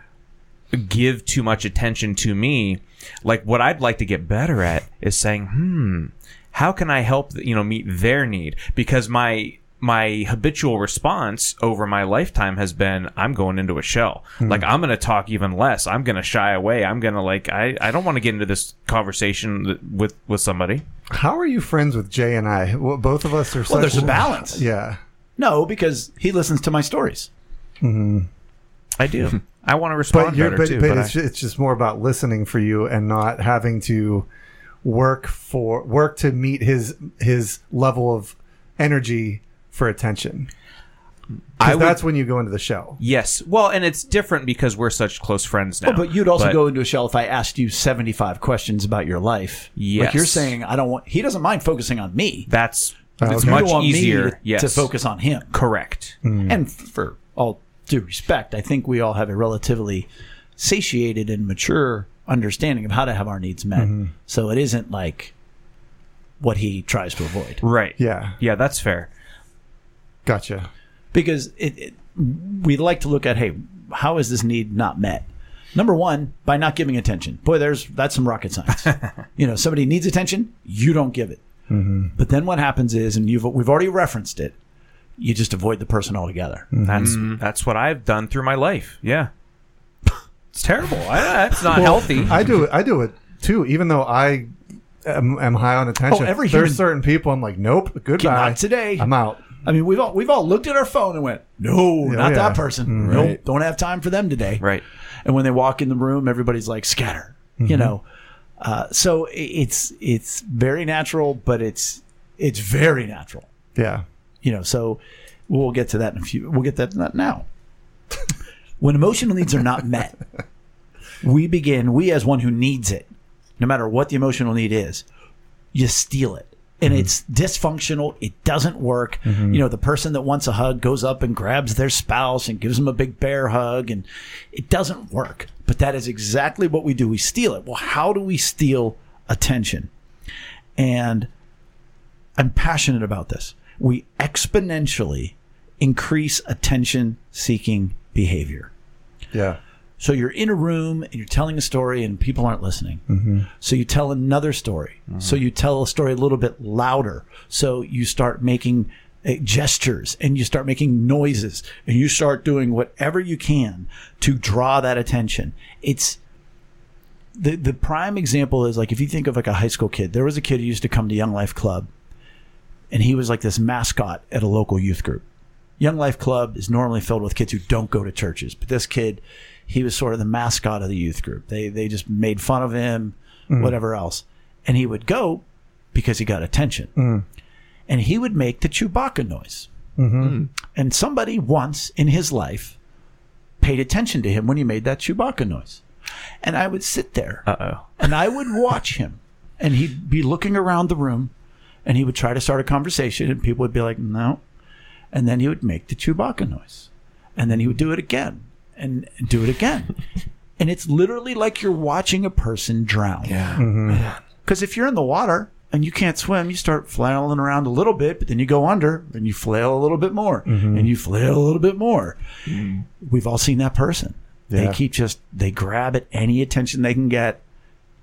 give too much attention to me, like what I'd like to get better at is saying, "Hmm, how can I help? You know, meet their need?" Because my my habitual response over my lifetime has been I'm going into a shell. Like I'm going to talk even less. I'm going to shy away. I'm going to like I, I don't want to get into this conversation th- with with somebody. How are you friends with Jay and I? Well, both of us are. Well, there's a balance. Yeah. No, because he listens to my stories. Hmm. I do. I want to respond But you're, better but, too. but but it's, I- ju- it's just more about listening for you and not having to work for work to meet his his level of energy for attention. I 'Cause would- that's when you go into the show. yes. Well, and it's different because we're such close friends now. Oh, but you'd also But- go into a shell if I asked you 75 questions about your life. Like Yes. you're saying, I don't want, he doesn't mind focusing on me. That's Oh, it's much want easier. to, yes, to focus on him. Correct. Hmm. And for all due respect, I think we all have a relatively satiated and mature understanding of how to have our needs met. Mm-hmm. So it isn't like what he tries to avoid. Right. Yeah. Yeah, that's fair. Gotcha. because it, it, we like to look at hey how is this need not met number one by not giving attention boy there's that's some rocket science you know somebody needs attention you don't give it mm-hmm. but then what happens is and you've we've already referenced it you just avoid the person altogether mm-hmm. That's mm-hmm. that's what I've done through my life. Yeah. It's terrible. I, that's not healthy. I do it. I do it too. Even though I am, am high on attention, Oh, every there's human- certain people I'm like, nope, goodbye. not today. I'm out. I mean we've all we've all looked at our phone and went no not yeah. that person nope. Don't have time for them today. Right. and when they walk in the room everybody's like scatter you know? Uh, so it's it's very natural but it's it's very natural. Yeah. you know so we'll get to that in a few we'll get that now. When emotional needs are not met we begin we as one who needs it no matter what the emotional need is you steal it and mm-hmm. it's dysfunctional. It doesn't work. Mm-hmm. You know the person that wants a hug goes up and grabs their spouse and gives them a big bear hug and it doesn't work. But that is exactly what we do. We steal it. Well how do we steal attention? And I'm passionate about this. We exponentially increase attention seeking behavior. Yeah. So you're in a room and you're telling a story and people aren't listening. So you tell another story. So you tell a story a little bit louder. So you start making uh, gestures and you start making noises and you start doing whatever you can to draw that attention. It's the the prime example is like if you think of like a high school kid. There was a kid who used to come to Young Life Club, and he was like this mascot at a local youth group. Young Life Club is normally filled with kids who don't go to churches, but this kid, he was sort of the mascot of the youth group. They they just made fun of him, mm. whatever else, and he would go because he got attention, mm. and he would make the Chewbacca noise. Mm-hmm. Hmm. And somebody once in his life paid attention to him when he made that Chewbacca noise. And I would sit there Uh oh. and I would watch him and he'd be looking around the room and he would try to start a conversation and people would be like, no. And then he would make the Chewbacca noise. And then he would do it again and do it again. and it's literally like you're watching a person drown. Yeah. Mm-hmm. Because if you're in the water and you can't swim, you start flailing around a little bit, but then you go under and you flail a little bit more mm-hmm. and you flail a little bit more. Mm. We've all seen that person. They keep just they grab at any attention they can get.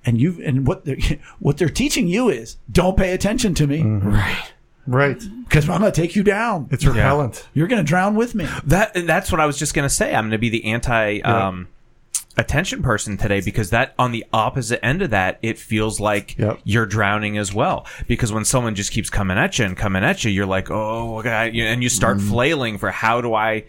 And you and what they're what they're teaching you is don't pay attention to me mm-hmm. Right. Right. because I'm going to take you down. It's repellent. You're going to drown with me. That that's what I was just gonna say. I'm gonna be the anti um, attention person today because that on the opposite end of that, it feels like Yep. you're drowning as well. Because when someone just keeps coming at you and coming at you, you're like, oh, God, and you start flailing for how do I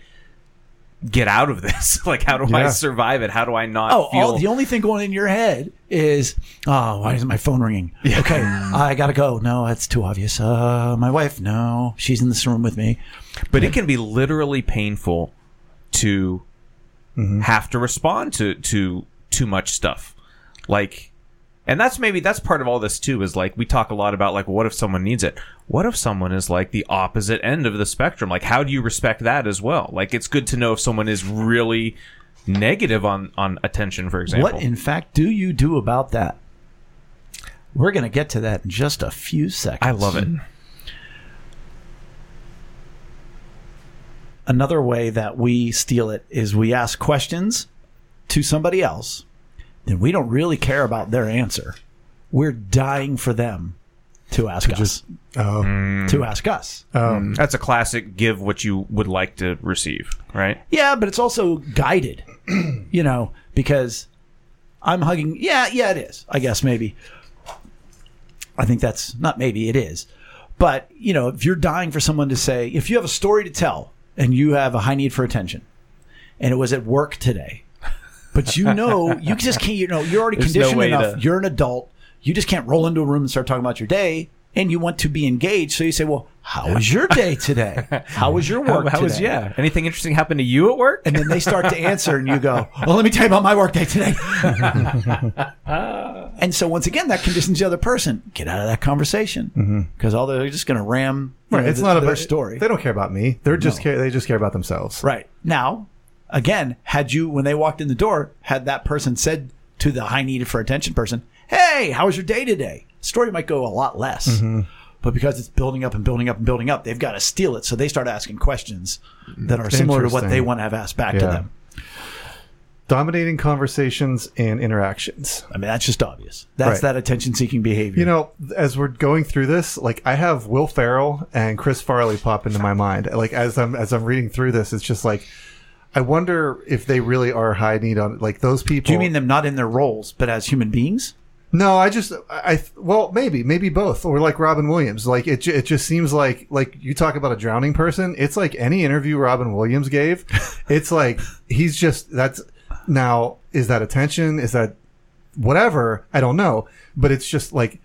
get out of this? like, how do I survive it? How do I not Oh, feel? all, the only thing going in your head is, oh, why isn't my phone ringing? Okay, I gotta go. No, that's too obvious. Uh, my wife, no, she's in this room with me. but it can be literally painful to have to respond to to too much stuff like and that's maybe that's part of all this too is like we talk a lot about like what if someone needs it? What if someone is like the opposite end of the spectrum? Like how do you respect that as well? Like it's good to know if someone is really negative on on attention for example. What, in fact, do you do about that? We're gonna get to that in just a few seconds. i love it. Another way that we steal it is we ask questions to somebody else, then we don't really care about their answer. We're dying for them to ask us. Oh. to ask us. Um, that's a classic give what you would like to receive right Yeah, but it's also guided, you know, because I'm hugging. Yeah, yeah, it is. I guess maybe. I think that's not maybe it is, but you know, if you're dying for someone to say, if you have a story to tell and you have a high need for attention, and it was at work today, but you know, you just can't. You know, you're already There's conditioned way enough. to- You're an adult. You just can't roll into a room and start talking about your day. And you want to be engaged, so you say, "Well, how was your day today? How was your work how, how was today?" yeah anything interesting happen to you at work and then they start to answer and you go well let me tell you about my workday today and so once again that conditions the other person get out of that conversation mm-hmm. because all they're just going to ram right. know, It's th- not their about story They don't care about me. They're just No. care. They just care about themselves. right now again had you when they walked in the door had that person said to the high needed for attention person hey how was your day today story might go a lot less mm-hmm. but because it's building up and building up and building up they've got to steal it so they start asking questions that are similar to what they want to have asked back to them Dominating conversations and interactions. I mean, that's just obvious. That's Right. that attention seeking behavior. You know, as we're going through this, like I have Will Ferrell and Chris Farley pop into my mind. Like as I'm as I'm reading through this, it's just like I wonder if they really are high need on like those people. do you mean them not in their roles, but as human beings? No, I just I well maybe maybe both or like Robin Williams. Like it it just seems like like you talk about a drowning person. It's like any interview Robin Williams gave. It's like he's just that's now is that attention? Is that whatever? I don't know, but it's just like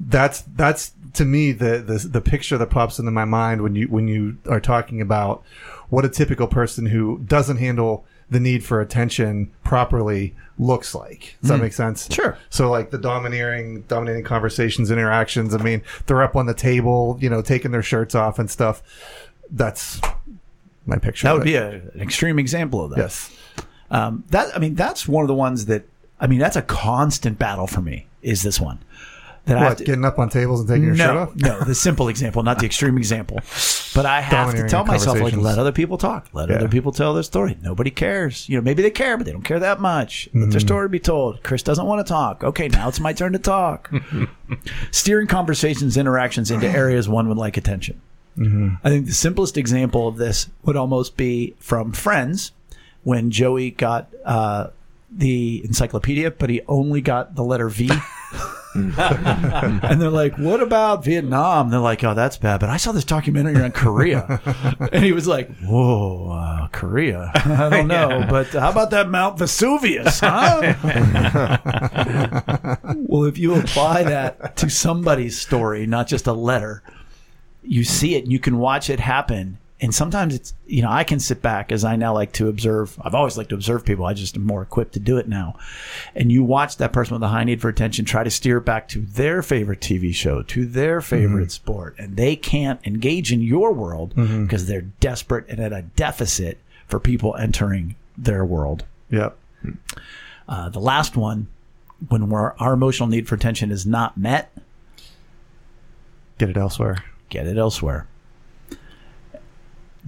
that's that's to me the the the picture that pops into my mind when you when you are talking about what a typical person who doesn't handle the need for attention properly looks like. Does that make sense? Sure. So like the domineering, dominating conversations, interactions. I mean, they're up on the table, you know, taking their shirts off and stuff. That's my picture. That would be a, an extreme example of that. yes. Um, that I mean, that's one of the ones that I mean, that's a constant battle for me. Is this one that I have What to, getting up on tables and taking your shirt off? no, the simple example, not the extreme example. But I have to tell myself, like, let other people talk. Let Yeah. other people tell their story. Nobody cares. You know, maybe they care, but they don't care that much. Let Mm-hmm. their story be told. Chris doesn't want to talk. Okay, now it's my turn to talk. Steering conversations, interactions into areas one would like attention. Mm-hmm. I think the simplest example of this would almost be from Friends when Joey got uh, the encyclopedia, but he only got the letter V. and they're like, "What about Vietnam?" They're like, "Oh, that's bad." But I saw this documentary on Korea, and he was like, "Whoa, uh, Korea? I don't know, but how about that Mount Vesuvius? Huh?" well, if you apply that to somebody's story, not just a letter, you see it and you can watch it happen. And sometimes it's, you know, I can sit back as I now like to observe. I've always liked to observe people. I just am more equipped to do it now. And you watch that person with a high need for attention try to steer back to their favorite TV show, to their favorite sport. And they can't engage in your world because they're desperate and at a deficit for people entering their world. Yep. Uh, the last one, when we're, our emotional need for attention is not met, Get it elsewhere. get it elsewhere.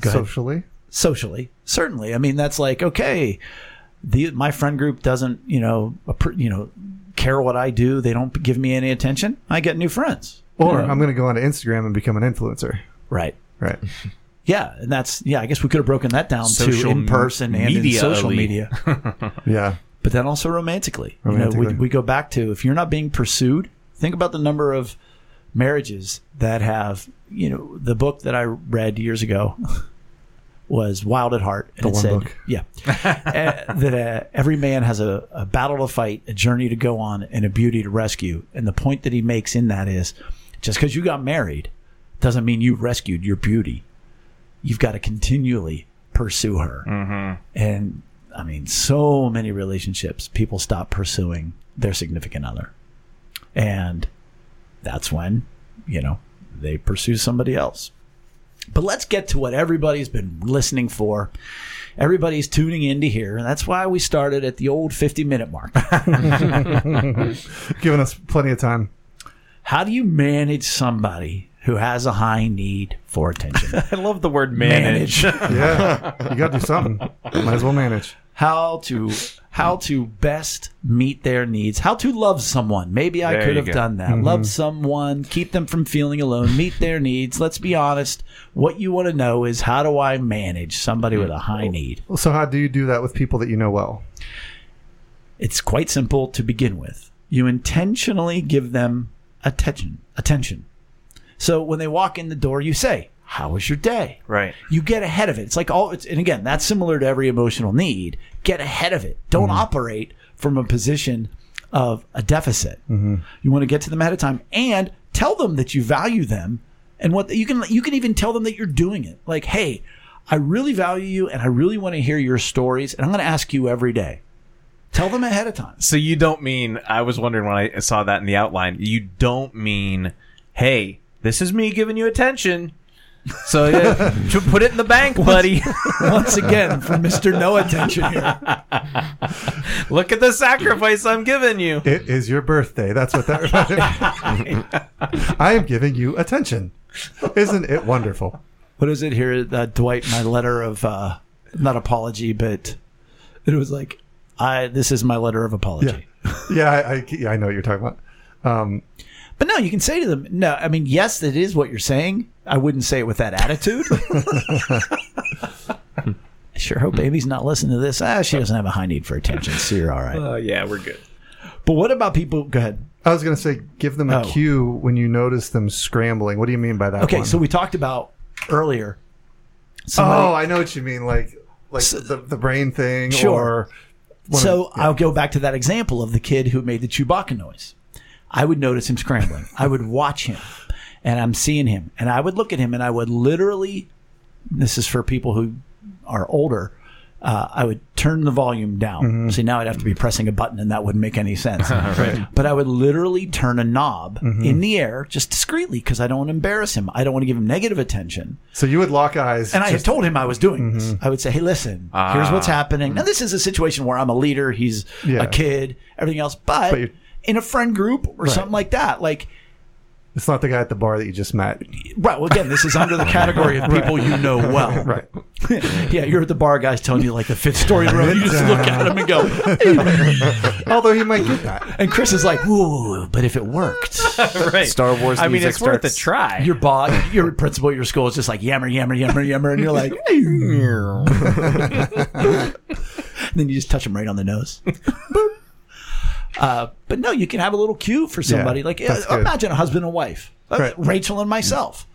Go ahead. Socially. Socially, certainly. I mean, that's like okay. The my friend group doesn't, you know, you know, care what I do. They don't give me any attention. I get new friends. Or You know? I'm going to go onto Instagram and become an influencer. right. Right. Yeah, and that's yeah. I guess we could have broken that down to in person and in social media. Yeah. but then also romantically. You know, we, we go back to if you're not being pursued, think about the number of marriages that have, you know, the book that I read years ago was Wild at Heart. And The it one said, book. yeah, uh, that uh, every man has a, a battle to fight, a journey to go on, and a beauty to rescue. And the point that he makes in that is just because you got married doesn't mean you rescued your beauty. You've got to continually pursue her. And I mean, so many relationships, people stop pursuing their significant other. And that's when, you know, they pursue somebody else. But let's get to what everybody's been listening for. Everybody's tuning in to hear. And that's why we started at the old 50 minute mark. Giving us plenty of time. How do you manage somebody who has a high need for attention? I love the word manage. Yeah. you got to do something. Might as well manage. How to how to best meet their needs. How to love someone. Maybe i There could have go. done that. Love mm-hmm. someone keep them from feeling alone meet their needs. Let's be honest what you want to know is how do i manage somebody with a high mm-hmm. need? So, how do you do that with people that you know well? it's quite simple to begin with. You intentionally give them attention attention. So when they walk in the door you say how was your day right. you get ahead of it. It's like all it's and again, that's similar to every emotional need. Get ahead of it. Don't mm-hmm. operate from a position of a deficit. Mm-hmm. You want to get to them ahead of time and tell them that you value them and what you can you can even tell them that you're doing it. Like, "Hey, I really value you and I really want to hear your stories and I'm going to ask you every day." Tell them ahead of time. So you don't mean I was wondering when I saw that in the outline. You don't mean, hey, this is me giving you attention. So yeah, should put it in the bank, buddy. Once again, for Mr. No Attention here. Look at the sacrifice I'm giving you. It is your birthday. That's what that I am giving you attention. Isn't it wonderful? what is it here, uh, Dwight? My letter of uh, not apology, but it was like, I this is my letter of apology. Yeah, I, I, yeah, I know what you're talking about. Um, But no, you can say to them, no. I mean, yes, that is what you're saying. I wouldn't say it with that attitude. I sure hope baby's not listening to this. Ah, she doesn't have a high need for attention, so you're all right. Uh, yeah, we're good. But what about people? Go ahead. I was going to say, give them a Oh. cue when you notice them scrambling. What do you mean by that? Okay, one? so we talked about earlier. Somebody, oh, I know what you mean. Like, like the, the brain thing. Sure. Or one so of- yeah. I'll go back to that example of the kid who made the Chewbacca noise. I would notice him scrambling. I would watch him, and I'm seeing him, and I would look at him, and I would literally. This is for people who are older. Uh, I would turn the volume down. Mm-hmm. See, now I'd have to be pressing a button, and that wouldn't make any sense. But I would literally turn a knob Mm-hmm. in the air just discreetly because I don't want to embarrass him. I don't want to give him negative attention. so you would lock eyes. And I had just- Mm-hmm. told him I was doing this. I would say, "Hey, listen, here's what's happening." Now, this is a situation where I'm a leader, he's Yeah. a kid, everything else, but, But in a friend group or something like that, like It's not the guy at the bar that you just met. right. Well, again, this is under the category of people you know well. Right. yeah, you're at the bar, guys telling you like the fifth story in a row. You just look at him and go, Although he might get that. and Chris is like, "Ooh, but if it worked." right. Star Wars I mean, music it's worth a starts. try. Your boss, your principal at your school is just like yammer, yammer, yammer, yammer, and you're like, and then you just touch him right on the nose. Boop. Uh, but no, you can have a little cue for somebody. Yeah, like uh, good. imagine a husband and wife, Uh, Right. Rachel and myself.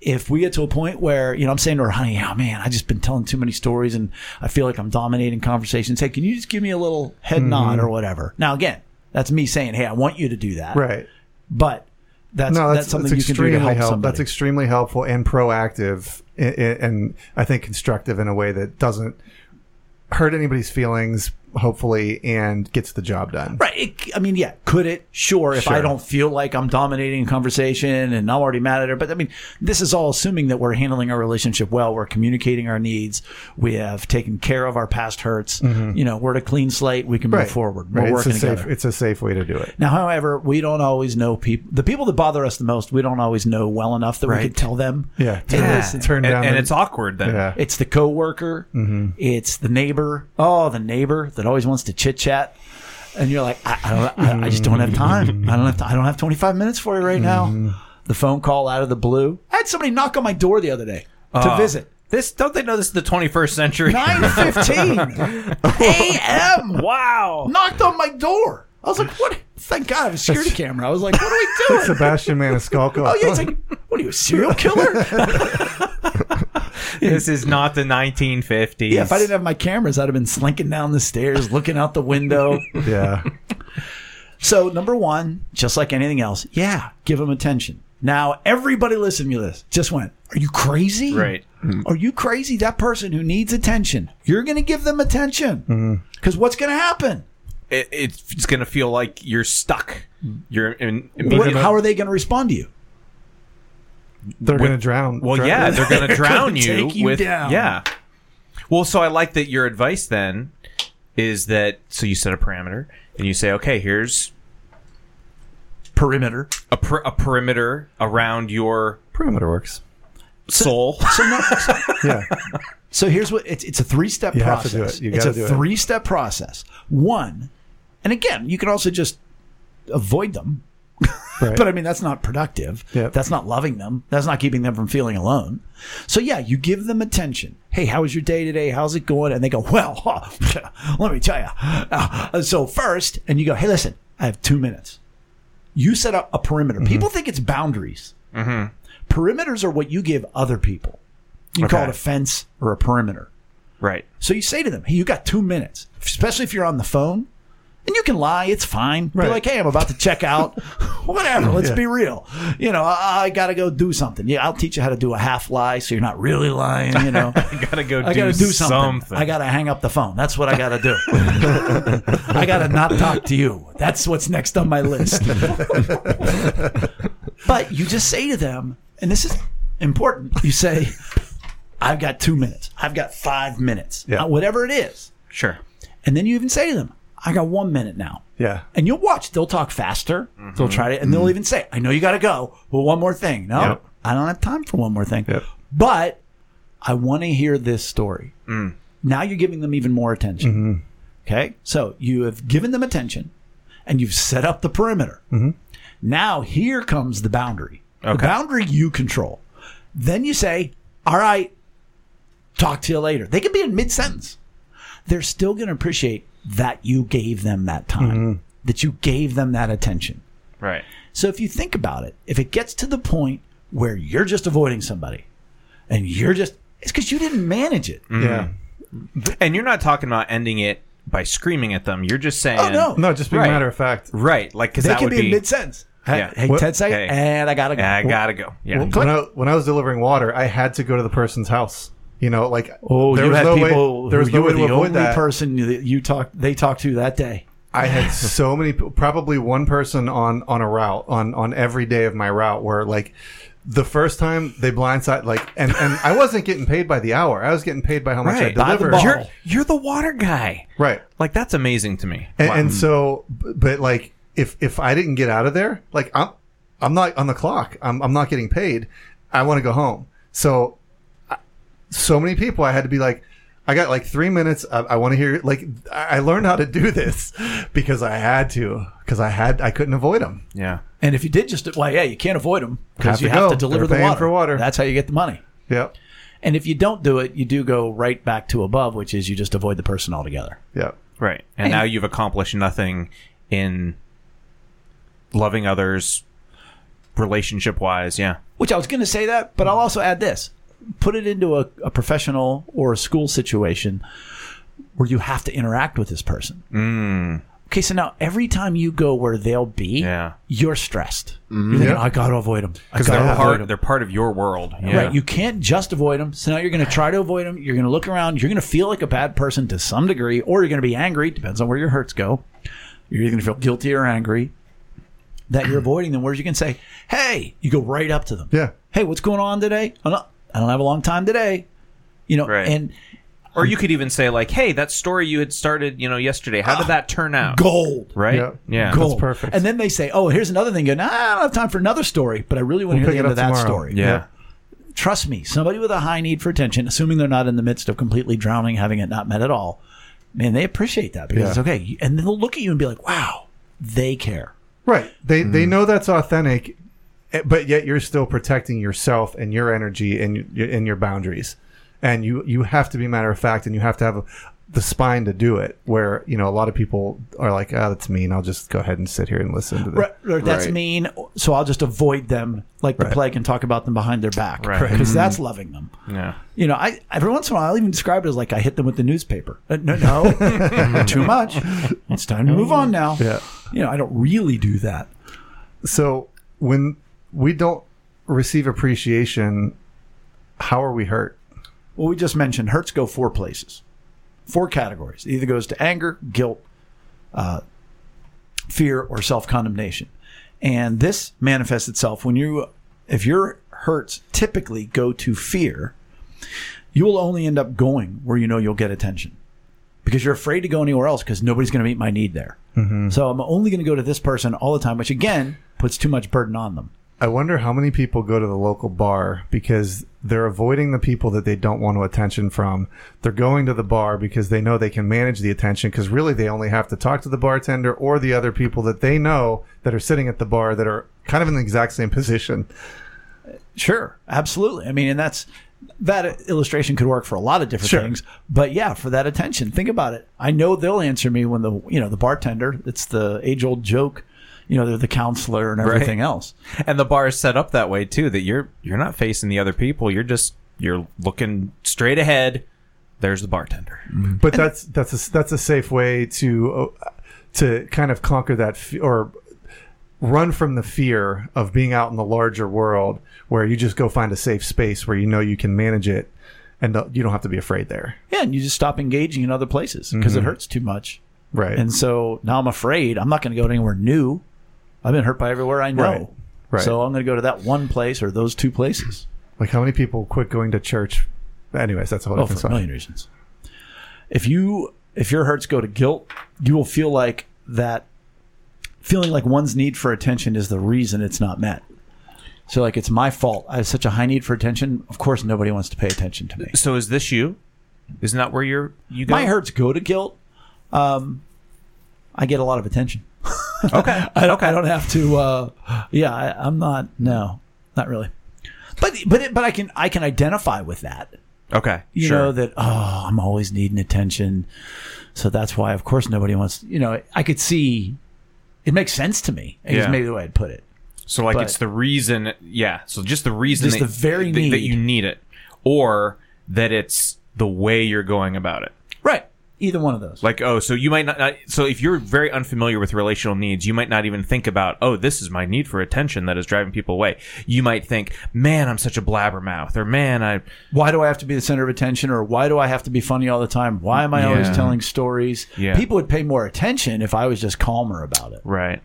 If we get to a point where you know I'm saying to her, honey, oh man, I just been telling too many stories and I feel like I'm dominating conversations. Hey, can you just give me a little head nod Mm-hmm. or whatever? Now again, that's me saying, hey, I want you to do that. Right. But that's no, that's, that's, something that's you can do to help help. somebody. That's extremely helpful and proactive, i- and I think constructive in a way that doesn't hurt anybody's feelings, hopefully, and gets the job done. Right. It, I mean, yeah, could it? Sure. If I don't feel like I'm dominating a conversation and I'm already mad at her. But I mean, this is all assuming that we're handling our relationship well. We're communicating our needs. We have taken care of our past hurts. Mm-hmm. You know, we're at a clean slate. We can move Right. forward. We're Right. It's working a safe. together. It's a safe way to do it. Now, however, we don't always know people. The people that bother us the most, we don't always know well enough that we could tell them. Yeah. Hey, Turn, listen, turn and, down. and it's awkward then. yeah. It's the coworker. Mm-hmm. It's the neighbor. Oh, the neighbor that always wants to chit chat. And you're like, I, I don't, I, I just don't have time. I don't have, I don't have 25 minutes for you right now. Mm. The phone call out of the blue. I had somebody knock on my door the other day to Oh. visit. This don't they know this is the 21st century? 9:15 a.m. wow. Knocked on my door. I was like, what? Thank God I have a security camera. I was like, what are we doing? Sebastian Maniscalco. Oh yeah, it's like, what are you, a serial killer? This is not the 1950s. yeah, if I didn't have my cameras, I'd have been slinking down the stairs, looking out the window. yeah. So number one, just like anything else, yeah, give them attention. Now everybody listening to this just went, "Are you crazy? Right. Mm-hmm. Are you crazy? That person who needs attention, you're going to give them attention mm-hmm. because what's going to happen? It, it's going to feel like you're stuck. You're in. What- gonna- how are they going to respond to you? They're going to drown. well, drown- yeah, they're going to drown you, take you with down. yeah. Well, so I like that your advice then is that so you set a parameter and you say, okay, here's Perimeter. a, per, a perimeter around your perimeter works. soul. So no, Yeah. So here's what it's it's a three step You have to process. do it. You it's a gotta do it. three step process. One, and again, you can also just avoid them. Right. But I mean, that's not productive. Yep. That's not loving them. That's not keeping them from feeling alone. So yeah, you give them attention. Hey, how was your day today? How's it going? And they go, well, let me tell you. Uh, so first, and you go, hey, listen, I have two minutes. You set up a perimeter. Mm-hmm. People think it's boundaries. Perimeters are what you give other people. You can call it a fence or a perimeter. right. So you say to them, "Hey, you got two minutes," especially if you're on the phone, and you can lie. It's fine. Be like, "Hey, I'm about to check out." Whatever. Let's Yeah. be real. You know, I, I got to go do something. Yeah, I'll teach you how to do a half lie, so you're not really lying. You know, I gotta go. I do, got to do something. something. I got to hang up the phone. That's what I got to do. I got to not talk to you. That's what's next on my list. but you just say to them, and this is important. You say, "I've got two minutes. I've got five minutes. Yeah. Uh, whatever it is." sure. And then you even say to them, "I got one minute now." Yeah. And you'll watch. They'll talk faster. Mm-hmm. They'll try to, and they'll mm-hmm. even say, "I know you got to go, but one more thing." No, Yep. I don't have time for one more thing. Yep. But I want to hear this story. Mm. Now you're giving them even more attention. Mm-hmm. Okay, so you have given them attention, and you've set up the perimeter. Now here comes the boundary. The boundary you control. Then you say, "All right, talk to you later." They could be in mid sentence. They're still going to appreciate that you gave them that time, mm-hmm. that you gave them that attention. Right. So if you think about it, if it gets to the point where you're just avoiding somebody and you're just, it's because you didn't manage it. Mm-hmm. Yeah. And you're not talking about ending it by screaming at them. You're just oh, saying, Oh, no. No, just being Right. matter of fact. right? Like because that can would be, be. mid sentence. Hey, Yeah. hey What- Ted say, Hey. and I gotta go. Yeah, I gotta go. Yeah. When I, when I was delivering water, I had to go to the person's house. You know, like oh, there you was had no people. way, there was who no you way were the only that. person that you talked. They talked to that day. I had so many, probably one person on on a route on on every day of my route where like the first time they blindside like and and I wasn't getting paid by the hour. I was getting paid by how much Right. I By the delivered. You're you're the water guy. Right. Like that's amazing to me. And, Wow. and so, but like, if if I didn't get out of there, like I'm I'm not on the clock. I'm I'm not getting paid. I want to go home. So, I- so many people, I had to be like, I got like three minutes. I, I want to hear. Like, I I learned how to do this because I had to. Because I had, I couldn't avoid them. yeah. And if you did just, well, yeah, you can't avoid them because to you have go. to deliver They're the paying water. for water. That's how you get the money. Yep. And if you don't do it, you do go right back to above, which is you just avoid the person altogether. Yeah. Right. And now you've accomplished nothing in loving others relationship wise. Yeah. Which I was going to say that, but I'll also add this: put it into a, a professional or a school situation where you have to interact with this person. Mm. Okay, so now every time you go where they'll be, Yeah. you're stressed. You're thinking, Yeah. I got to avoid them. Because they're avoid part, 'em." they're part of your world. Yeah. Right. You can't just avoid them. So now you're going to try to avoid them. You're going to look around. You're going to feel like a bad person to some degree, or you're going to be angry. Depends on where your hurts go. You're either going to feel guilty or angry that you're avoiding them. Whereas you can say, "Hey," you go right up to them. Yeah. Hey, what's going on today? I'm not, I don't have a long time today. You know, Right. and Or you could even say like, "Hey, that story you had started, you know, yesterday. How did that turn out?" gold. Right? Yeah. Yeah. Gold. perfect. And then they say, "Oh, here's another thing." Go, nah, I don't have time for another story, but I really want to We'll hear the end of up that story. Yeah. trust me, somebody with a high need for attention, assuming they're not in the midst of completely drowning, having it not met at all, man, they appreciate that because Yeah. it's okay. And then they'll look at you and be like, wow, they care. Right. They they mm. know that's authentic, but yet you're still protecting yourself and your energy and y- and your boundaries. And you you have to be matter of fact, and you have to have the spine to do it. Where you know a lot of people are like, "Ah, that's mean. I'll just go ahead and sit here and listen to this." Right, or that's Right. mean, so I'll just avoid them like the Right. plague and talk about them behind their back Right. because that's loving them. Yeah. You know, I every once in a while I'll even describe it as like I hit them with the newspaper. Uh, no, no, too much. It's time to move on now. Yeah. You know, I don't really do that. So when we don't receive appreciation, how are we hurt? Well, we just mentioned hurts go four places, four categories. It either goes to anger, guilt, uh, fear, or self condemnation. And this manifests itself when you, if your hurts typically go to fear, you will only end up going where you know you'll get attention because you're afraid to go anywhere else because nobody's going to meet my need there. So I'm only going to go to this person all the time, which again puts too much burden on them. I wonder how many people go to the local bar because they're avoiding the people that they don't want attention from. They're going to the bar because they know they can manage the attention because really they only have to talk to the bartender or the other people that they know that are sitting at the bar that are kind of in the exact same position. Sure, absolutely. I mean, and that's that illustration could work for a lot of different Sure. things. But yeah, for that attention, think about it. I know they'll answer me when the you know the bartender. It's the age old joke. You know, they're the counselor and everything else. And the bar is set up that way too that you're you're not facing the other people. You're just you're looking straight ahead. There's the bartender. But that's that's a, that's a safe way to uh, to kind of conquer that fe- or run from the fear of being out in the larger world where you just go find a safe space where you know you can manage it and uh, you don't have to be afraid there. Yeah, and you just stop engaging in other places because it hurts too much. Right. And so now I'm afraid I'm not going to go anywhere new. I've been hurt by everywhere I know. Right. Right. So I'm going to go to that one place or those two places. Like how many people quit going to church? Anyways, that's a whole Oh, different for a million reasons. If you if your hurts go to guilt, you will feel like that feeling like one's need for attention is the reason it's not met. So like it's my fault. I have such a high need for attention. Of course nobody wants to pay attention to me. So is this you? Isn't that where you're you go? My hurts go to guilt. Um I get a lot of attention. Okay. I don't, I don't have to. Uh, yeah, I, I'm not. No, not really. But but it, but I can I can identify with that. Okay. You sure. know that oh I'm always needing attention, so that's why of course nobody wants. You know I could see. It makes sense to me. Is Yeah. maybe the way I'd put it. So like But- it's the reason, yeah. So just the reason, Just that, the very that, that you need it, or that it's the way you're going about it. Right. Either one of those. Like, oh, so you might not, not. So if you're very unfamiliar with relational needs, you might not even think about, oh, this is my need for attention that is driving people away. You might think, man, I'm such a blabbermouth, or man, I. why do I have to be the center of attention, or why do I have to be funny all the time? Why am I always telling stories? Yeah. People would pay more attention if I was just calmer about it. Right.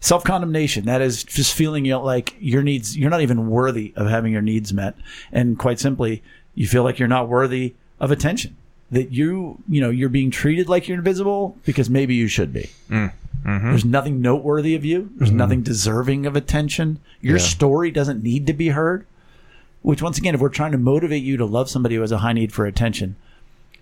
self condemnation that is just feeling you know, like your needs you're not even worthy of having your needs met and quite simply you feel like you're not worthy of attention that you you know you're being treated like you're invisible because maybe you should be. Mm. Mm-hmm. There's nothing noteworthy of you. There's mm-hmm. nothing deserving of attention. Your Yeah. story doesn't need to be heard. Which once again if we're trying to motivate you to love somebody who has a high need for attention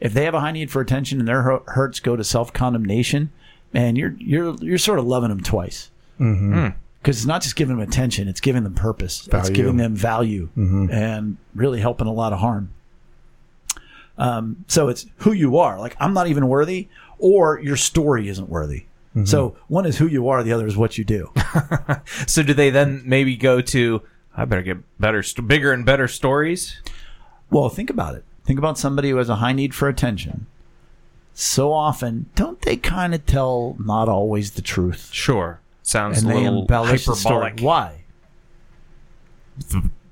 if they have a high need for attention and their hurts go to self condemnation man you're you're you're sort of loving them twice. Mm-hmm. Hmm. Because it's not just giving them attention; it's giving them purpose. It's giving them value and really helping a lot of harm. Um, so it's who you are. Like I'm not even worthy, or your story isn't worthy. So one is who you are, the other is what you do. So do they then maybe go to? I better get better, st- bigger and better stories. Well, think about it. Think about somebody who has a high need for attention. So often, don't they kind of tell not always the truth? Sure, sounds And a they little embellish the story. hyperbolic. Why?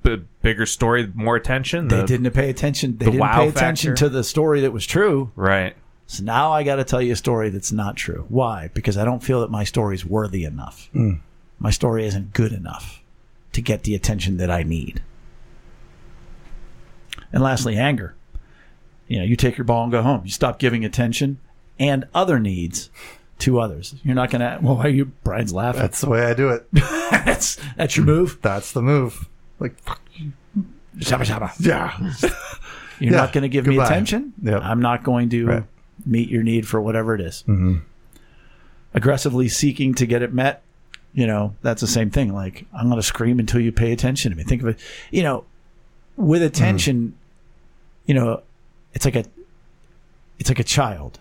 B- bigger story, more attention. They didn't pay attention. They the didn't wow pay attention factor. to the story that was true. right. So now I got to tell you a story that's not true. Why? Because I don't feel that my story is worthy enough. Hmm. My story isn't good enough to get the attention that I need. And lastly, anger. You know, you take your ball and go home. You stop giving attention and other needs to others. You're not going to. Well, why are you? Brian's laughing. That's the way I do it. that's that's your move. That's the move. Like, fuck, Shabba shabba. yeah. You're Yeah, not going to give me attention. Yep. I'm not going to Right. meet your need for whatever it is. Mm-hmm. Aggressively seeking to get it met, you know, that's the same thing. Like, I'm going to scream until you pay attention to me. Think of it, you know, with attention, you know, it's like a, it's like a child,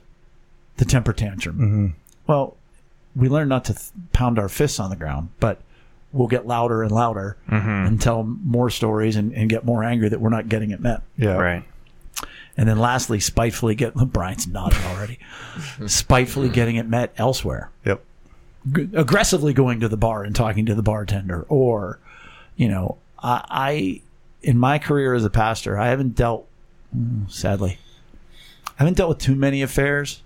the temper tantrum. Mm-hmm. Well, we learn not to th- pound our fists on the ground, but we'll get louder and louder and tell more stories and, and get more angry that we're not getting it met. Yeah. Right. And then lastly, spitefully get Brian's nodding already. spitefully getting it met elsewhere. Yep. G- aggressively going to the bar and talking to the bartender, or you know, I, I in my career as a pastor, I haven't dealt, mm, sadly, I haven't dealt with too many affairs.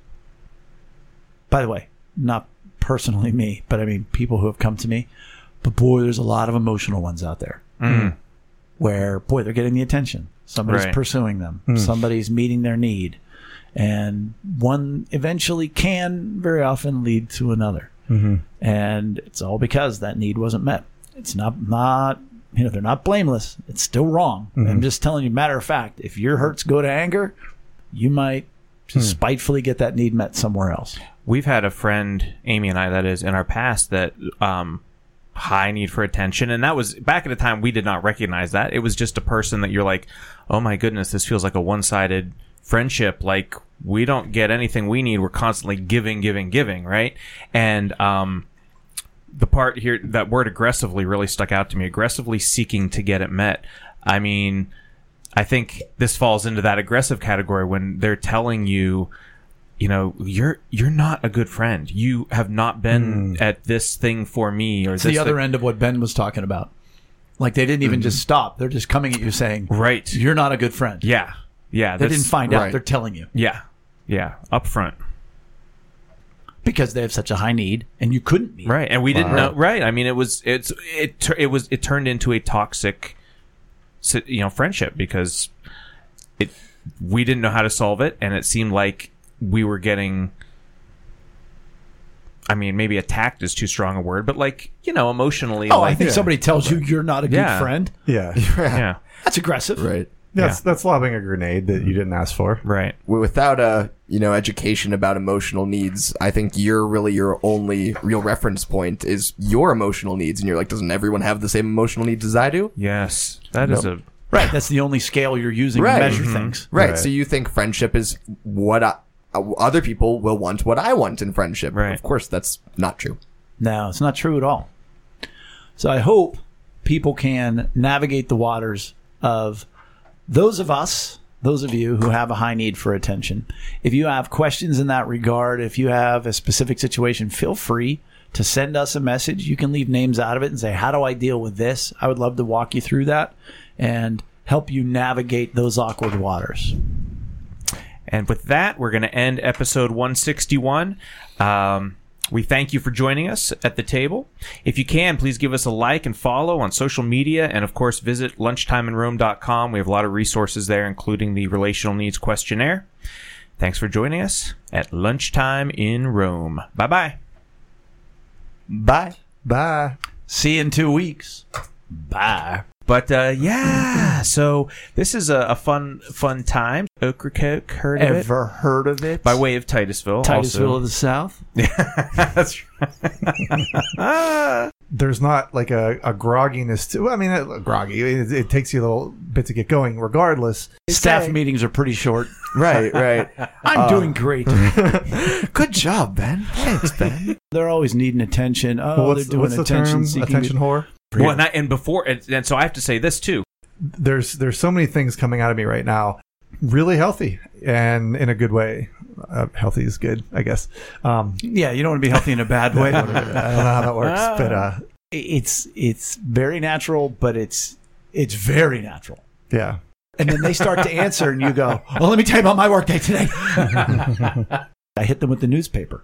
By the way, not personally me, but I mean people who have come to me. But boy, there's a lot of emotional ones out there mm. where boy they're getting the attention. Somebody's Right. pursuing them. Hmm. Somebody's meeting their need. And one eventually can very often lead to another. Mm-hmm. And it's all because that need wasn't met. It's not not you know they're not blameless. It's still wrong. Mm-hmm. I'm just telling you matter of fact if your hurts go to anger you might just spitefully get that need met somewhere else. We've had a friend, Amy and I, that is in our past that um, high need for attention, and that was back at a time we did not recognize that. It was just a person that you're like, oh my goodness, this feels like a one sided friendship. Like we don't get anything we need. We're constantly giving, giving, giving, right? And um, the part here, that word aggressively really stuck out to me. Aggressively seeking to get it met. I mean, I think this falls into that aggressive category when they're telling you, you know, you're you're not a good friend. You have not been hmm. at this thing for me, or it's this the other thing- end of what ben was talking about like they didn't even hmm. just stop they're just coming at you saying right? you're not a good friend Yeah, yeah. They didn't find out. They're telling you Yeah, yeah. Up front, because they have such a high need, and you couldn't meet. right? And we didn't Wow. know. Right? I mean, it was it's it it was it turned into a toxic, you know, friendship because it we didn't know how to solve it, and it seemed like we were getting. I mean, maybe attacked is too strong a word, but like you know, emotionally. Oh, I think Yeah. somebody tells you you're not a good Yeah. friend. Yeah. yeah, That's aggressive. Right. That's Yeah. that's lobbing a grenade that you didn't ask for. right. Without a you know education about emotional needs, I think you're really your only real reference point is your emotional needs, and you're like, doesn't everyone have the same emotional needs as I do? Yes, that is Nope. a Right. That's the only scale you're using Right. to measure Mm-hmm. things. Right. Right. So you think friendship is what I, Uh, other people will want what I want in friendship. Right. Of course, that's not true. No, it's not true at all. So I hope people can navigate the waters of those of us, those of you who have a high need for attention. If you have questions in that regard, if you have a specific situation, feel free to send us a message. You can leave names out of it and say, How do I deal with this? I would love to walk you through that and help you navigate those awkward waters. And with that, we're going to end episode 161. Um, we thank you for joining us at the table. If you can, please give us a like and follow on social media. And of course, visit lunchtimeinrome.com. We have a lot of resources there, including the relational needs questionnaire. Thanks for joining us at Lunchtime in Rome. Bye bye. Bye. Bye. See you in two weeks. Bye. But uh, yeah, so this is a, a fun, fun time. Ocracoke, heard of it? Ever heard of it? By way of Titusville. Titusville also. of the South. Yeah, That's right. there's not like a, a grogginess to. I mean, uh, groggy. It, it takes you a little bit to get going, regardless. Staff say- meetings are pretty short. Right, right. I'm doing great. Good job, Ben. Thanks, Ben. they're always needing attention. Oh, what's they're doing what's the attention term? seeking. Attention whore. Well, and, I, and before, and, and so I have to say this too. There's there's so many things coming out of me right now. Really healthy and in a good way. Uh, healthy is good, I guess. Um, Yeah, you don't want to be healthy in a bad way. I don't know how that works, but uh, it's it's very natural, but it's it's very natural. yeah. And then they start to answer, and you go, "Well, let me tell you about my workday today." I hit them with the newspaper.